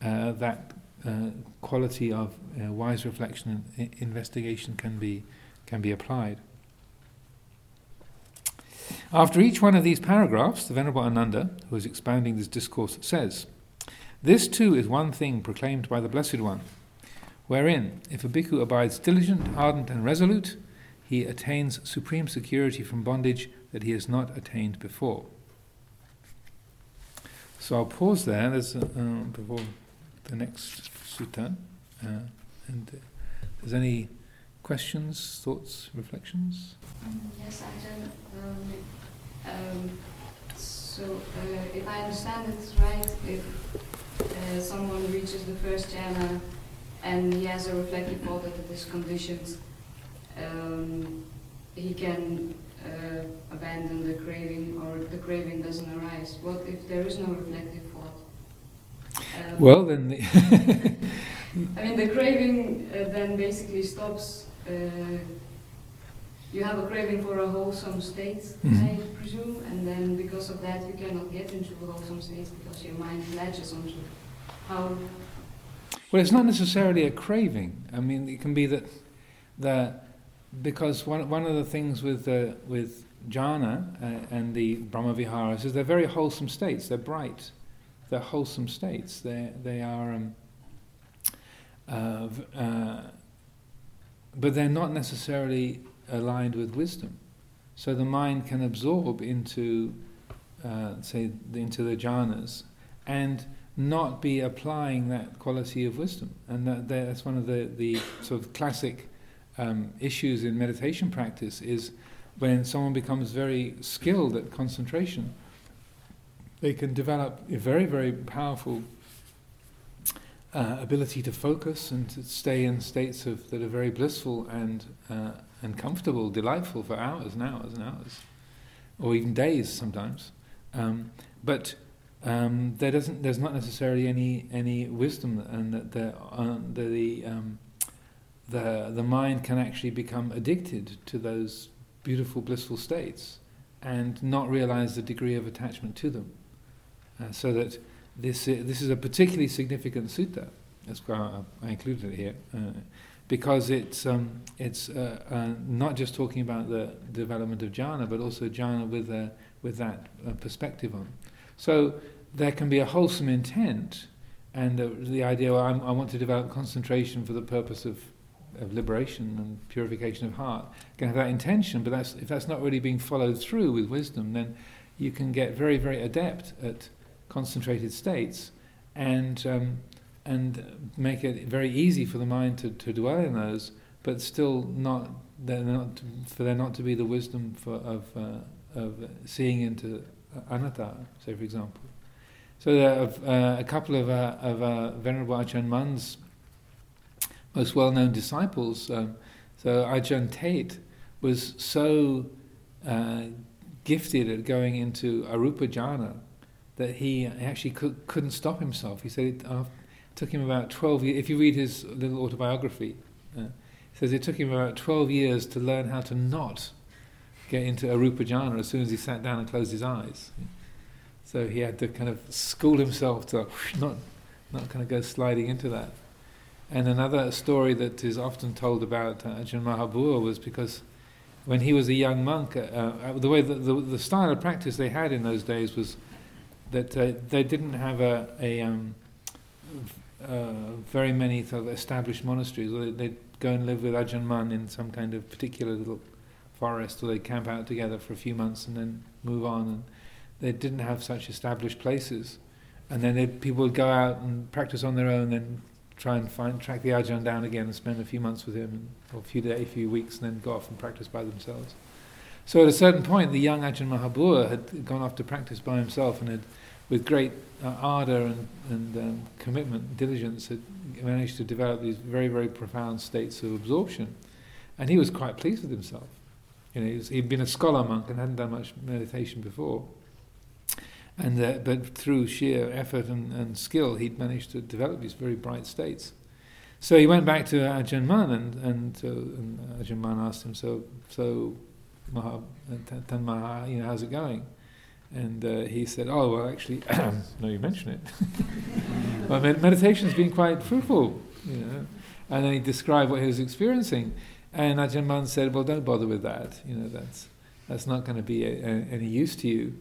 uh, that uh, quality of uh, wise reflection and investigation can be can be applied. After each one of these paragraphs, the Venerable Ananda, who is expounding this discourse, says, This too is one thing proclaimed by the Blessed One, wherein, if a bhikkhu abides diligent, ardent, and resolute, he attains supreme security from bondage that he has not attained before. So I'll pause there There's, uh, before the next sutta. Uh, and uh, there's any questions, thoughts, reflections? Um, yes, I um, um, so, uh, if I understand it right, if uh, someone reaches the first jhana and he has a reflective thought that it is conditioned, um, he can uh, abandon the craving or the craving doesn't arise. What if there is no reflective thought? Um, well, then. The I mean, the craving uh, then basically stops. Uh, you have a craving for a wholesome state, mm-hmm. I presume, and then because of that, you cannot get into a wholesome state because your mind latches onto how. Well, it's not necessarily a craving. I mean, it can be that that because one, one of the things with, uh, with jhana uh, and the brahmaviharas is they're very wholesome states. They're bright. They're wholesome states. They they are, um, uh, uh, but they're not necessarily aligned with wisdom. So the mind can absorb into, uh, say, into the jhanas, and not be applying that quality of wisdom. And that, that's one of the, the sort of classic um, issues in meditation practice is when someone becomes very skilled at concentration, they can develop a very, very powerful uh, ability to focus and to stay in states of, that are very blissful and, uh, and comfortable, delightful for hours and hours and hours, or even days sometimes. Um, but um, there doesn't, there's not necessarily any, any wisdom, and that the, uh, the, um, the, the mind can actually become addicted to those beautiful, blissful states and not realize the degree of attachment to them. Uh, so that this, uh, this is a particularly significant sutta, that's why I, I included it here, uh, because it's, um, it's uh, uh, not just talking about the development of jhana, but also jhana with, with that uh, perspective on. So there can be a wholesome intent and the idea, well, i want to develop concentration for the purpose of of liberation and purification of heart can have that intention, but that's, if that's not really being followed through with wisdom, then you can get very, very adept at concentrated states and, um, and make it very easy for the mind to, to dwell in those, but still not, not for there not to be the wisdom for, of, uh, of seeing into anatta, say for example. So there are uh, a couple of, uh, of uh, Venerable Ajahn Mun's most well-known disciples. Um, so Ajahn Tate was so uh, gifted at going into arupa jhana that he actually could, not stop himself. He said it uh, took him about 12 years. If you read his little autobiography, uh, says it took him about 12 years to learn how to not get into arupa jhana as soon as he sat down and closed his eyes. So he had to kind of school himself to not, not kind of go sliding into that. And another story that is often told about uh, Ajahn Mahabua was because when he was a young monk, uh, uh, the way the, the, the, style of practice they had in those days was that uh, they didn't have a, a um, uh, very many sort of established monasteries. They'd go and live with Ajahn Mun in some kind of particular little forest, or they'd camp out together for a few months and then move on. And they didn't have such established places. And then people would go out and practice on their own, and try and find track the Ajahn down again and spend a few months with him, or a few days, a few weeks, and then go off and practice by themselves. So at a certain point, the young Ajahn Mahabua had gone off to practice by himself and had, with great uh, ardor and, and um, commitment, diligence, had managed to develop these very, very profound states of absorption. And he was quite pleased with himself. You know, he he'd been a scholar monk and hadn't done much meditation before. And uh, but through sheer effort and, and skill, he'd managed to develop these very bright states. So he went back to Ajahn Mun, and and, uh, and Ajahn Mun asked him, "So, so, Maha, Tanmaha, you know, how's it going? And uh, he said, oh, well, actually, no, you mention it. well, med- meditation's been quite fruitful, you know. And then he described what he was experiencing. And Ajahn Mun said, well, don't bother with that. You know, that's, that's not going to be a, a, any use to you.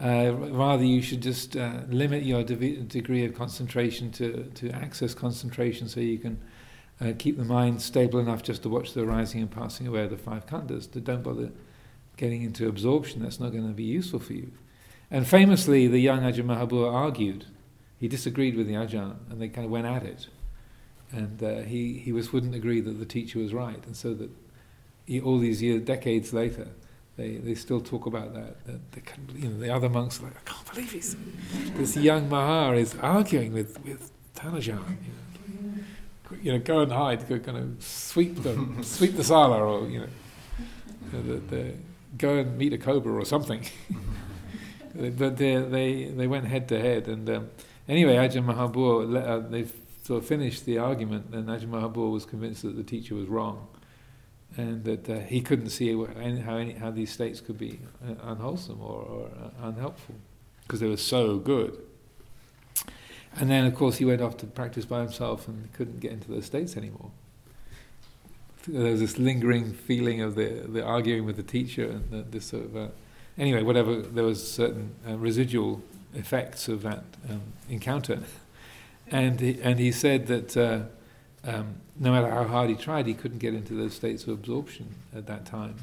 Uh, rather, you should just uh, limit your de- degree of concentration to, to access concentration so you can uh, keep the mind stable enough just to watch the rising and passing away of the five khandhas. Don't bother getting into absorption, that's not going to be useful for you. And famously, the young Ajahn Mahabua argued. He disagreed with the Ajahn, and they kind of went at it. And uh, he, he was, wouldn't agree that the teacher was right. And so that he, all these years, decades later, they, they still talk about that. that they can, you know, the other monks are like, I can't believe he's, this young Mahar is arguing with, with Tanajan. You know, you know, go and hide, go kind of sweep the, sweep the sala, or, you know, the, the, go and meet a cobra or something. but they, they, they went head to head. And um, anyway, Ajahn Mahabua, uh, they sort of finished the argument, and Ajahn Mahabua was convinced that the teacher was wrong. And that uh, he couldn't see how, any, how these states could be uh, unwholesome or, or uh, unhelpful, because they were so good. And then, of course, he went off to practice by himself and couldn't get into those states anymore. There was this lingering feeling of the the arguing with the teacher and the, this sort of uh, anyway whatever there was certain uh, residual effects of that um, encounter. And he, and he said that uh, um, no matter how hard he tried he couldn't get into those states of absorption at that time.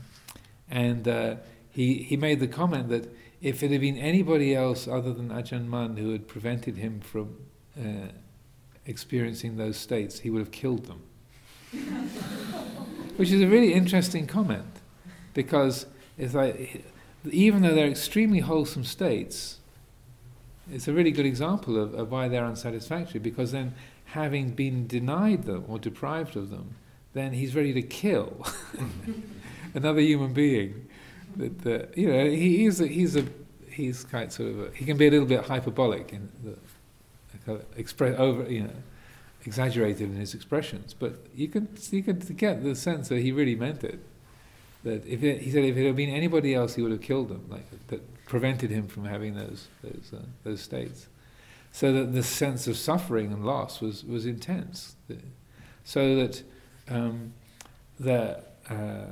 And uh, he he made the comment that if it had been anybody else other than Ajahn Mun who had prevented him from uh, experiencing those states he would have killed them Which is a really interesting comment because it's like, even though they're extremely wholesome states, it's a really good example of, of why they're unsatisfactory because then having been denied them or deprived of them, then he's ready to kill another human being. You know, he, he's a, he's a he's quite sort of a, he can be a little bit hyperbolic in the express over you know exaggerated in his expressions, but you can you can get the sense that he really meant it. That if it, he said if it had been anybody else, he would have killed them, like that prevented him from having those those uh, those states. So that the sense of suffering and loss was was intense. So that um, uh,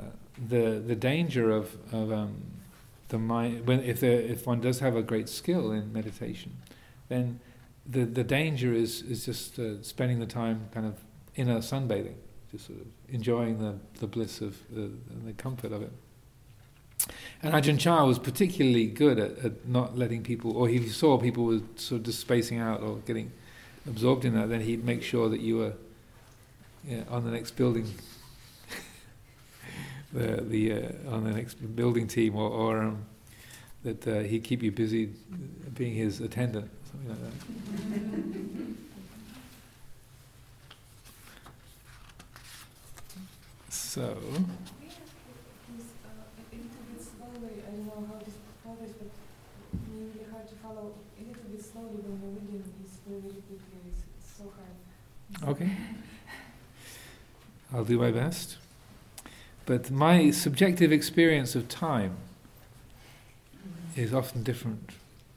the the danger of of um, the mind when if there, if one does have a great skill in meditation, then the the danger is is just uh, spending the time kind of in a sunbathing, just sort of enjoying the, the bliss of the, the comfort of it. And Ajahn Chah was particularly good at, at not letting people, or he saw people were sort of just spacing out or getting absorbed in that, then he'd make sure that you were on the next building, the the uh, on the next building team, or, or um, that uh, he'd keep you busy being his attendant something like that. So. Okay. I'll do my best. But my subjective experience of time is often different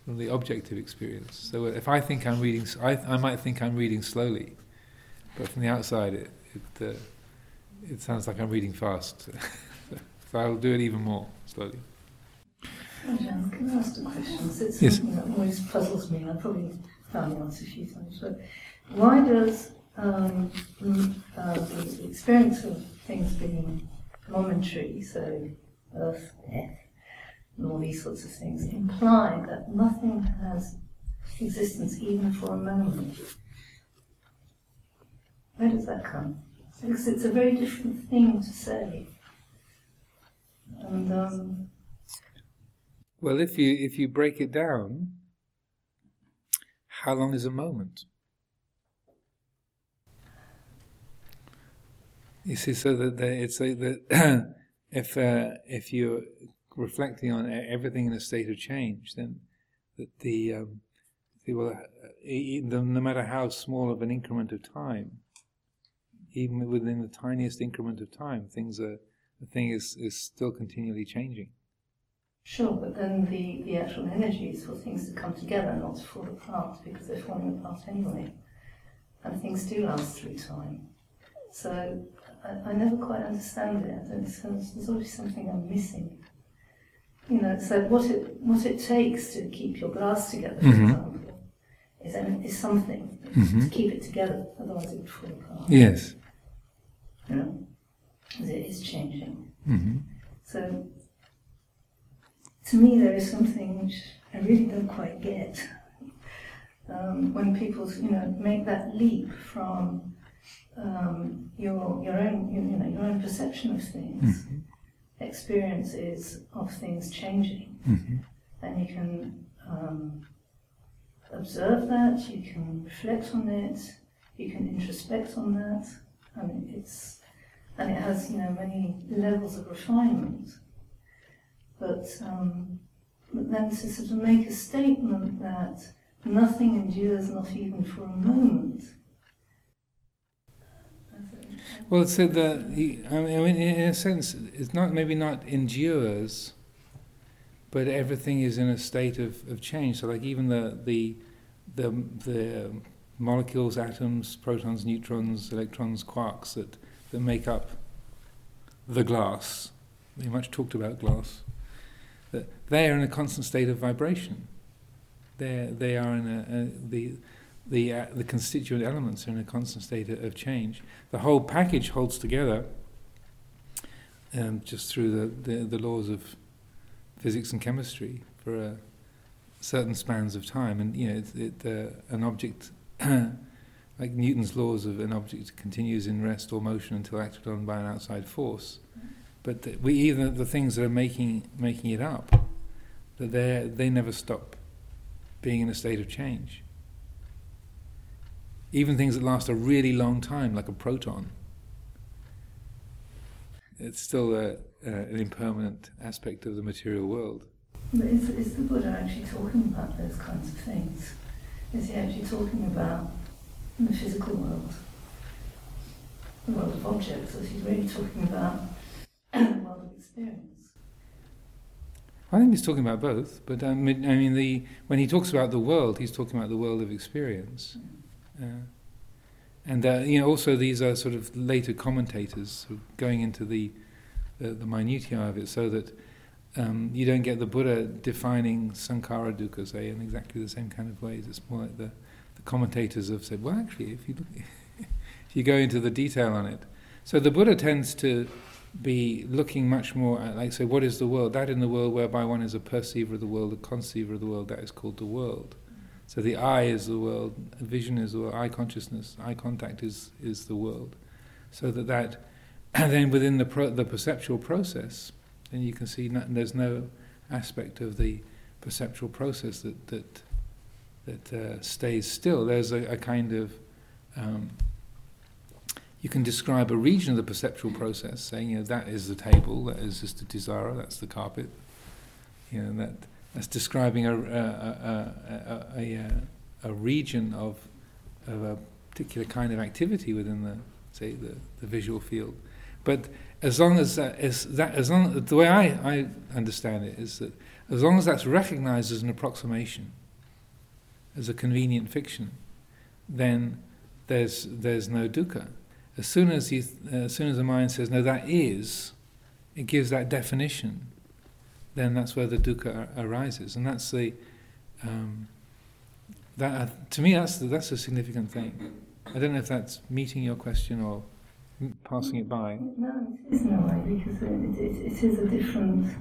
from the objective experience. So if I think I'm reading, I, I might think I'm reading slowly, but from the outside it it, uh, it sounds like I'm reading fast. so I'll do it even more slowly. Jan, can I ask a question? It's yes. something that always puzzles me, and I've probably found the answer a few times. But why does um, uh, the experience of things being momentary, so earth, death, and all these sorts of things imply that nothing has existence even for a moment. Where does that come? Because it's a very different thing to say. And um, well, if you if you break it down, how long is a moment? You see, so that it's like that if uh, if you're reflecting on everything in a state of change, then that the, um, the well, uh, no matter how small of an increment of time, even within the tiniest increment of time, things are the thing is, is still continually changing. Sure, but then the, the actual energy is for things to come together, not to fall apart, because they're falling apart anyway. And things do last through time. So I, I never quite understand it. There's always something I'm missing. You know, so what it, what it takes to keep your glass together, for Mhm. example, is, is something Mhm. to keep it together, otherwise it would fall apart. Yes. You know, because it is changing. hmm So, to me, there is something which I really don't quite get. Um, when people, you know, make that leap from um, your your own, you, you know, your own perception of things, Mhm. experiences of things changing, hmm and you can um, observe that, you can reflect on it, you can introspect on that. I mean, it's and it has you know many levels of refinement. But um, but then to sort of make a statement that nothing endures, not even for a moment. Well, so the, I mean, in a sense, it's not maybe not endures, but everything is in a state of, of change. So, like even the the the the molecules, atoms, protons, neutrons, electrons, quarks that that make up the glass. We much talked about glass. That they are in a constant state of vibration. They they are in a, a the the uh, the constituent elements are in a constant state of, change the whole package holds together um, just through the, the, the laws of physics and chemistry for uh, certain spans of time. And you know, it, it, uh, an object, like Newton's laws of an object continues in rest or motion until acted on by an outside force. But th- we even the things that are making making it up, that they they never stop being in a state of change even things that last a really long time, like a proton, it's still a, uh, an impermanent aspect of the material world. But is, is the Buddha actually talking about those kinds of things? Is he actually talking about the physical world, the world of objects, or is he really talking about the world of experience? I think he's talking about both, but um, I mean, the when he talks about the world, he's talking about the world of experience. Uh, and uh, you know, also these are sort of later commentators sort of going into the the, the minutiae of it, so that um, you don't get the Buddha defining sankhara dukkha, say, in exactly the same kind of ways. It's more like the, the commentators have said, well, actually, if you look, if you go into the detail on it, so the Buddha tends to be looking much more at, like, say, what is the world? That in the world whereby one is a perceiver of the world, a conceiver of the world, that is called the world. So the eye is the world, vision is the world, eye consciousness, eye contact is, is the world. So that that, and then within the pro, the perceptual process, then you can see there's no aspect of the perceptual process that that that uh, stays still. There's a, a kind of um, you can describe a region of the perceptual process, saying you know that is the table, that is just the desire, that's the carpet. You know that that's describing a a, a, a, region of of a particular kind of activity within the say the, the visual field. But as long as that is that as long the way I, I understand it is that as long as that's recognized as an approximation, as a convenient fiction, then there's there's no dukkha. As soon as you, as soon as the mind says no, that is, it gives that definition. Then that's where the dukkha arises, and that's the um, that uh, to me that's the, that's a significant thing. I don't know if that's meeting your question or passing it by. No, it is in a way because it, it, it is a different.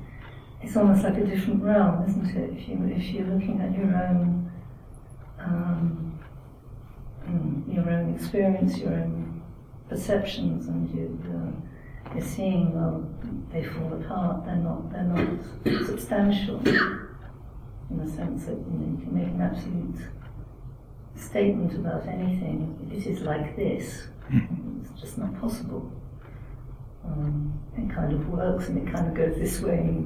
It's almost like a different realm, isn't it? If you if you're looking at your own um, mm, your own experience, your own perceptions, and you uh, you're seeing well they fall apart. They're not they're not substantial in the sense that you, know, you can make an absolute statement about anything. It is like this. It's just not possible. Um, it kind of works and it kind of goes this way,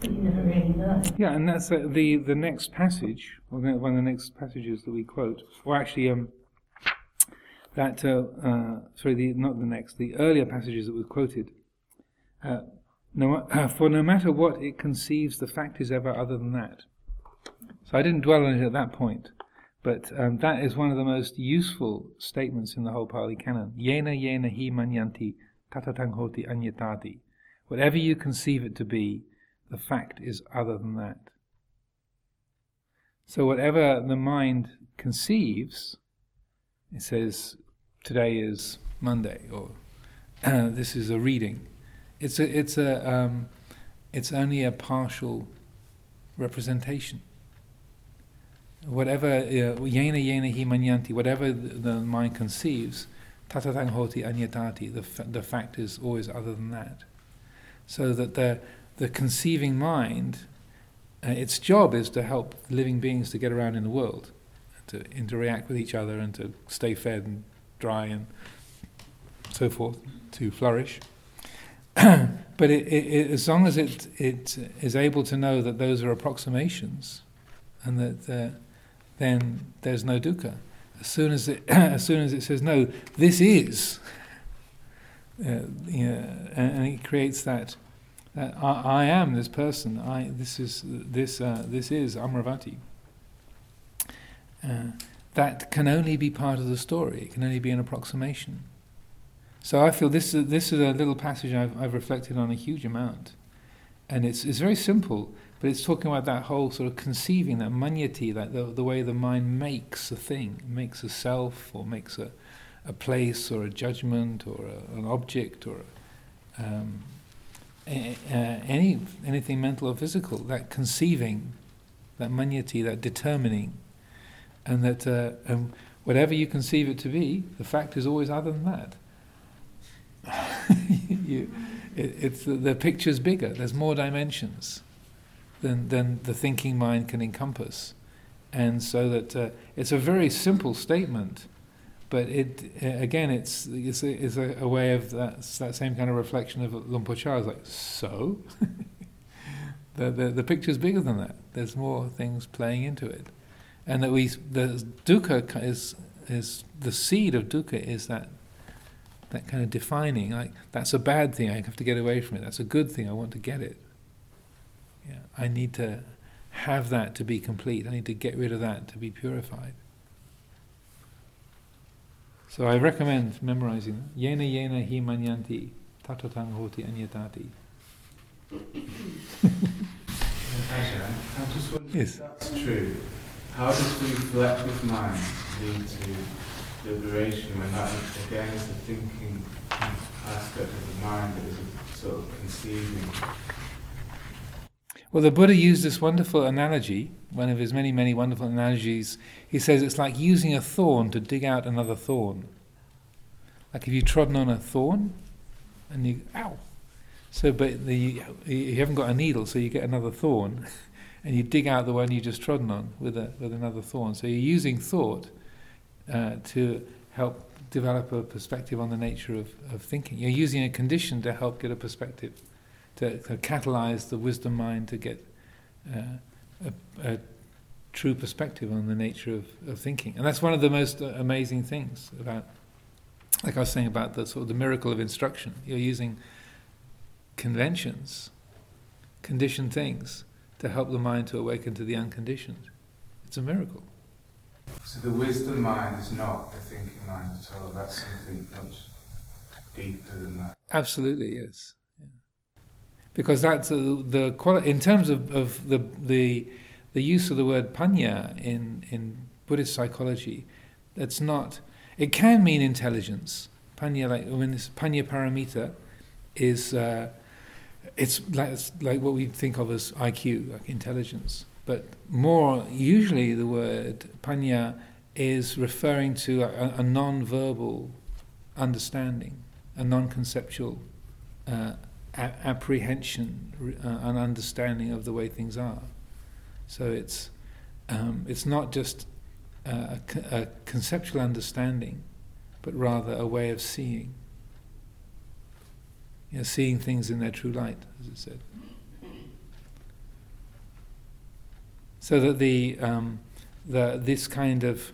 but you never really know. Yeah, and that's uh, the the next passage, or the, one of the next passages that we quote, or actually, um, that uh, uh, sorry, the not the next, the earlier passages that were quoted Uh, no, uh, for no matter what it conceives, the fact is ever other than that. So I didn't dwell on it at that point, but um, that is one of the most useful statements in the whole Pali Canon. Yena yena hi manyanti tatatang hoti anyatati. Whatever you conceive it to be, the fact is other than that. So whatever the mind conceives, it says today is Monday or this is a reading. It's a it's a um, it's only a partial representation. Whatever uh, yena yena hi manyanti, whatever the, the mind conceives, tatatang hoti anyatati. The fa- the fact is always other than that. So that the the conceiving mind, uh, its job is to help living beings to get around in the world, to interact with each other, and to stay fed and dry and so forth, to flourish. but it, it, as long as it, it is able to know that those are approximations, and that uh, then there's no dukkha. As soon as it, as soon as it says no, this is, uh, you know, and, and, it creates that, I, I, am this person. I this is this uh, this is Amaravati. That can only be part of the story. It can only be an approximation. So I feel this is, this is a little passage I've, I've reflected on a huge amount. And it's, it's very simple, but it's talking about that whole sort of conceiving, that manyati, that the, the way the mind makes a thing, makes a self, or makes a, a place, or a judgment, or a, an object, or um, a, any anything mental or physical. That conceiving, that manyati, that determining, and that uh, whatever you conceive it to be, the fact is always other than that. you, it, it's the, the picture's bigger. There's more dimensions than than the thinking mind can encompass, and so that uh, it's a very simple statement, but it uh, again it's it's a, it's a, a, way of that that same kind of reflection of Luang Por Chah. It's like so. the, the the picture's bigger than that. There's more things playing into it, and that we the dukkha is is the seed of dukkha is that that kind of defining, like that's a bad thing, I have to get away from it. That's a good thing, I want to get it. Yeah, I need to have that to be complete. I need to get rid of that to be purified. So I recommend memorizing. Yena yena hi manyanti tatotang hoti anyatati. I'm just wondering yes. that's true. How does the reflective mind lead to liberation when that again is the thinking aspect of the mind that is sort of conceiving. Well, the Buddha used this wonderful analogy, one of his many, many wonderful analogies. He says it's like using a thorn to dig out another thorn. Like if you've trodden on a thorn and you, ow! So, but the, you haven't got a needle, so you get another thorn and you dig out the one you just trodden on with, a, with another thorn. So you're using thought uh, to help develop a perspective on the nature of, of thinking. You're using a condition to help get a perspective, to, to catalyze the wisdom mind to get uh, a, a, true perspective on the nature of, of thinking. And that's one of the most uh, amazing things about, like I was saying about the sort of the miracle of instruction. You're using conventions, conditioned things, to help the mind to awaken to the unconditioned. It's a miracle. So the wisdom mind is not the thinking mind at all. That's something much deeper than that. Absolutely, yes. Yeah. Because that's uh, the quality in terms of, of the the the use of the word panya in in Buddhist psychology. That's not. It can mean intelligence. Panya, like when this panya paramita, is uh, it's like it's like what we think of as IQ, like intelligence. But more usually, the word panya is referring to a, a non-verbal understanding, a non-conceptual uh, a- apprehension, uh, an understanding of the way things are. So it's um, it's not just a, a conceptual understanding, but rather a way of seeing. You know, seeing things in their true light, as it said. So that the, um, the this kind of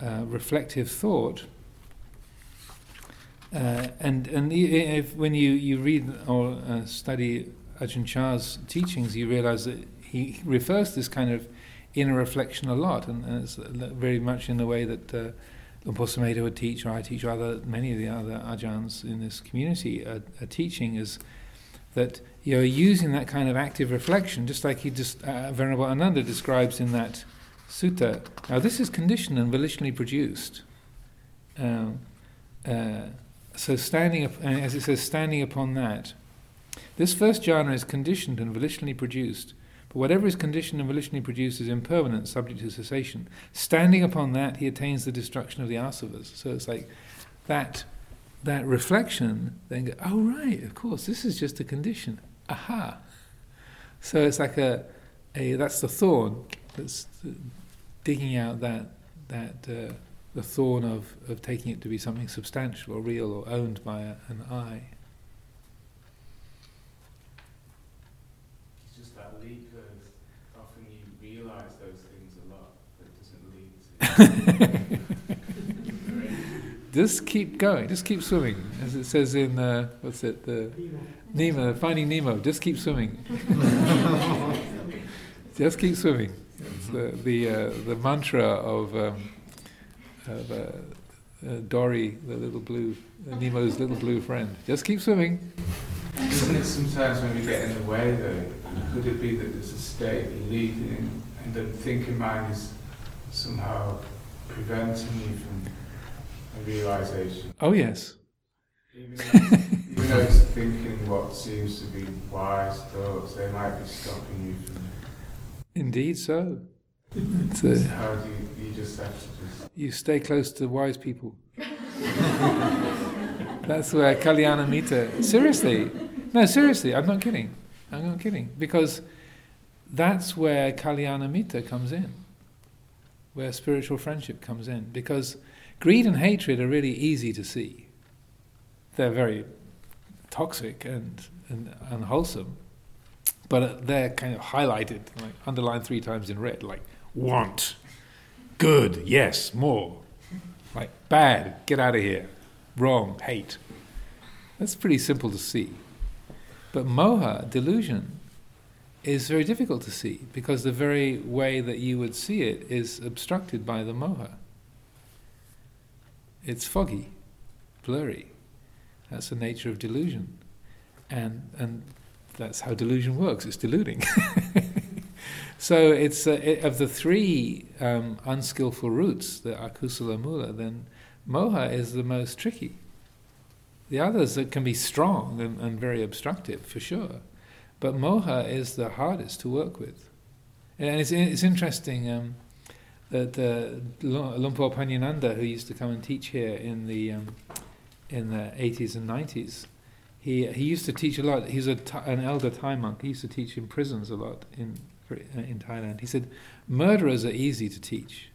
uh, reflective thought uh, and and if, when you, you read or uh, study Ajahn Chah's teachings, you realize that he refers to this kind of inner reflection a lot, and, and it's very much in the way that uh, Luang Por would teach, or I teach, or other, many of the other ajahns in this community are, are teaching, is that you're using that kind of active reflection, just like he just uh, Venerable Ananda describes in that sutta. Now, this is conditioned and volitionally produced. Um, uh, so, standing up, as it says, standing upon that. This first jhana is conditioned and volitionally produced, but whatever is conditioned and volitionally produced is impermanent, subject to cessation. Standing upon that, he attains the destruction of the asavas. So it's like that that reflection, then go, oh right, of course, this is just a condition aha. So it's like a, a that's the thorn that's digging out that that uh, the thorn of, of taking it to be something substantial or real or owned by a, an I. It's just that leap of often you realise those things a lot, but it doesn't lead to. just keep going, just keep swimming, as it says in uh, what's it, the Nemo, Finding Nemo. Just keep swimming. just keep swimming. It's the the, uh, the mantra of, um, of uh, uh, Dory, the little blue Nemo's little blue friend. Just keep swimming. Isn't it sometimes when we get in the way though? Could it be that there's a state in, and the thinking mind is somehow preventing you from a realization? Oh yes. Even even though it's thinking what seems to be wise thoughts, they might be stopping you from. Indeed, so. It's a, How do you, you just have to just. You stay close to wise people. That's where Kalyana Mita. Seriously. No, seriously, I'm not kidding. I'm not kidding. Because that's where Kalyanamita comes in. Where spiritual friendship comes in. Because greed and hatred are really easy to see. They're very toxic and, and unwholesome, but they're kind of highlighted, like underlined three times in red, like want, good, yes, more, like bad, get out of here, wrong, hate. That's pretty simple to see. But moha, delusion, is very difficult to see because the very way that you would see it is obstructed by the moha. It's foggy, blurry. That's the nature of delusion. And, and that's how delusion works, it's deluding. so it's uh, it, of the three um, unskillful roots, the akusala mula, then moha is the most tricky. The others that can be strong and, and very obstructive, for sure. But moha is the hardest to work with. And it's, it's interesting um, that uh, Luang Por Panyananda, who used to come and teach here in the um, in the 80s and 90s. He, he used to teach a lot. He's a an elder Thai monk. He used to teach in prisons a lot in, in Thailand. He said, murderers are easy to teach.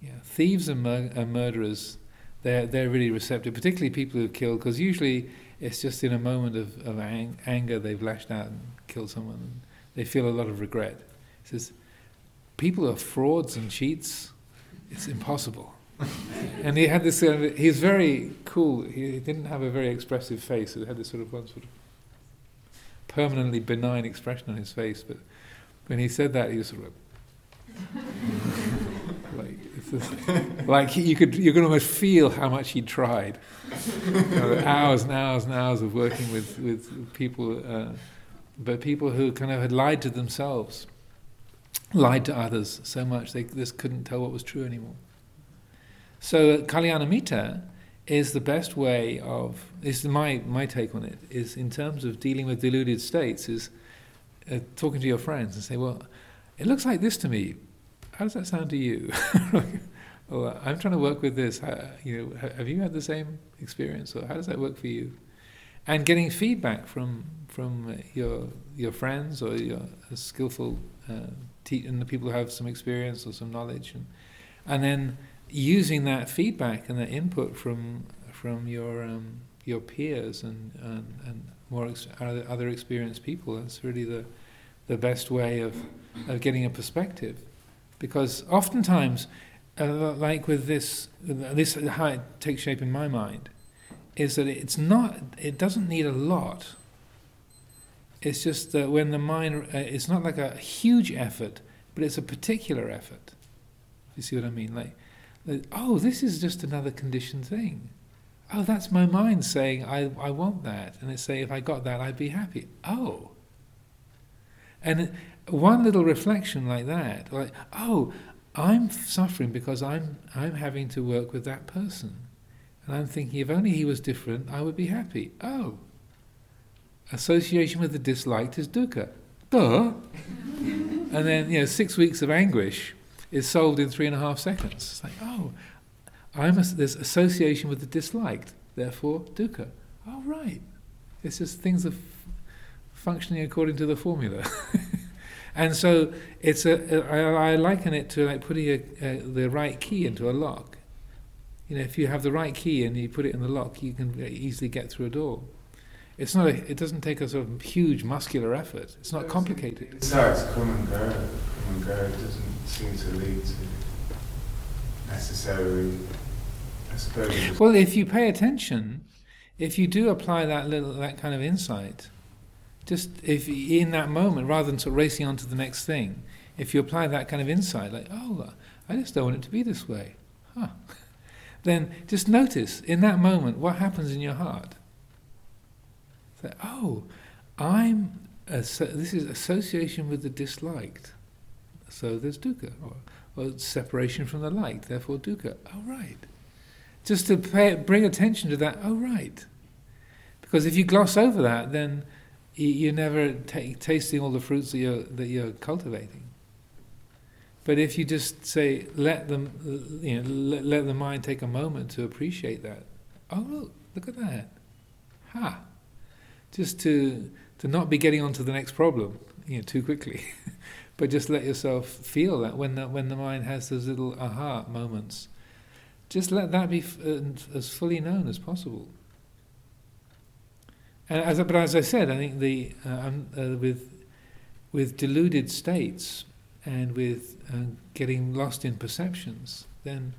Yeah, thieves and, mur- and murderers, they're, they're really receptive, particularly people who've killed, because usually it's just in a moment of, of ang- anger they've lashed out and killed someone. And they feel a lot of regret. He says, people are frauds and cheats. It's impossible and he had this. Uh, he's very cool. He didn't have a very expressive face. He had this sort of one sort of permanently benign expression on his face. But when he said that, he was sort of like, you could you could almost feel how much he tried. You know, hours and hours and hours of working with with people, uh, but people who kind of had lied to themselves, lied to others so much they just couldn't tell what was true anymore. So Kalyanamita is the best way of is my my take on it is in terms of dealing with deluded states is uh, talking to your friends and say, well, it looks like this to me. How does that sound to you? well, I'm trying to work with this. How, you know, have you had the same experience, or how does that work for you? And getting feedback from from your your friends or your skillful uh, te- and the people who have some experience or some knowledge, and and then using that feedback and that input from from your um, your peers and and, and more ex- other experienced people. That's really the the best way of of getting a perspective, because oftentimes, uh, like with this, this how it takes shape in my mind, is that it's not, it doesn't need a lot. It's just that when the mind, uh, it's not like a huge effort, but it's a particular effort. You see what I mean? Like, like, oh, this is just another conditioned thing. Oh, that's my mind saying, I, I want that. And it's saying, if I got that, I'd be happy. Oh. And one little reflection like that, like, oh, I'm suffering because I'm, I'm having to work with that person. And I'm thinking, if only he was different, I would be happy. Oh. Association with the disliked is dukkha. Duh. and then, you know, six weeks of anguish is solved in three and a half seconds. It's like, oh, I'm a, there's association with the disliked, therefore dukkha. Oh, right. It's just things are f- functioning according to the formula. and so it's a, I, I liken it to like putting a, a, the right key into a lock. You know, if you have the right key and you put it in the lock, you can uh, easily get through a door. It's not. A, it doesn't take a sort of huge muscular effort. It's not complicated. It's come and go, come and go. It doesn't seem to lead to necessarily. I suppose. Well, if you pay attention, if you do apply that little that kind of insight, just if in that moment, rather than sort of racing on to the next thing, if you apply that kind of insight, like, oh, I just don't want it to be this way, huh? Then just notice in that moment what happens in your heart that, oh, I'm, this is association with the disliked. So there's dukkha. Or, or separation from the liked, therefore dukkha. Oh, right. Just to pay, bring attention to that, oh, right. Because if you gloss over that, then you're never t- tasting all the fruits that you're, that you're cultivating. But if you just say, let them, you know, let, let the mind take a moment to appreciate that. Oh, look, look at that. Ha just to to not be getting on to the next problem, you know, too quickly, but just let yourself feel that when the, when the mind has those little aha moments, just let that be f- uh, as fully known as possible. And as but as I said, I think the uh, um, uh, with with deluded states and with uh, getting lost in perceptions, then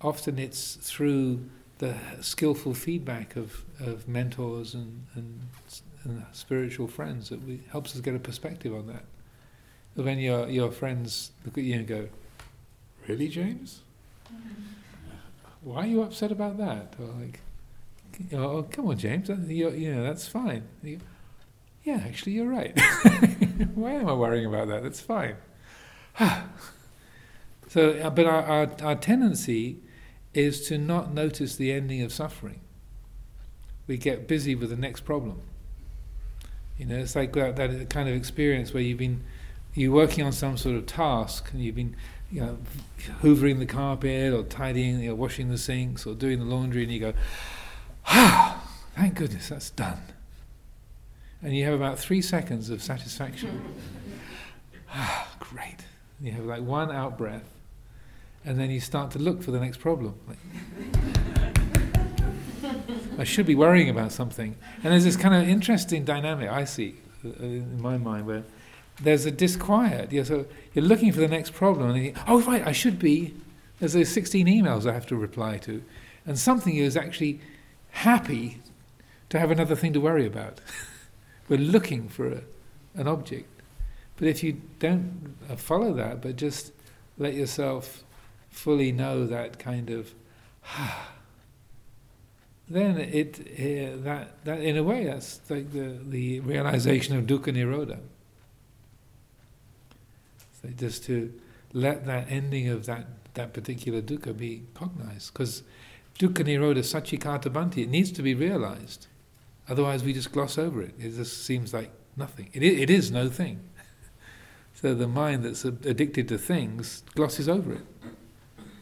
often it's through the skillful feedback of, of mentors and, and, and spiritual friends that we, helps us get a perspective on that. When your your friends look at you and go, "Really, James? Why are you upset about that?" Or like, "Oh, come on, James. You, you know that's fine." You, yeah, actually, you're right. Why am I worrying about that? That's fine. so, uh, but our, our, our tendency is to not notice the ending of suffering. We get busy with the next problem. You know, it's like that, that kind of experience where you've been you're working on some sort of task and you've been you know hoovering the carpet or tidying or washing the sinks or doing the laundry and you go ah thank goodness that's done and you have about three seconds of satisfaction ah great and you have like one out breath and then you start to look for the next problem. Like, I should be worrying about something. And there's this kind of interesting dynamic I see uh, in my mind where there's a disquiet. You're, so you're looking for the next problem, and you think, oh, right, I should be. There's those 16 emails I have to reply to. And something is actually happy to have another thing to worry about. We're looking for a, an object. But if you don't uh, follow that, but just let yourself fully know that kind of, then it uh, that that in a way that's like the the realization of dukkha nirodha. So just to let that ending of that that particular dukkha be cognized, because dukkha nirodha satchikkhata bhanti, it needs to be realized. Otherwise, we just gloss over it. It just seems like nothing. It, it is no thing. So the mind that's addicted to things glosses over it.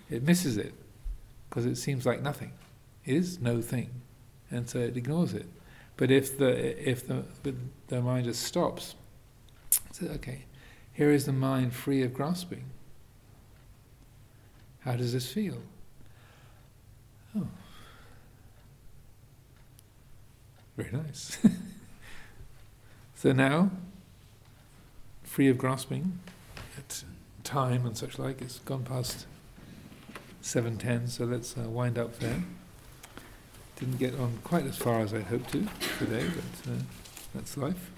It misses it because it seems like nothing. It is no thing, and so it ignores it. But if the if the the mind just stops, so okay, here is the mind free of grasping. How does this feel? Oh, very nice. so now, free of grasping at time and such like, it's gone past 7.10, so let's uh, wind up there. didn't get on quite as far as I'd hoped to today, but uh, that's life.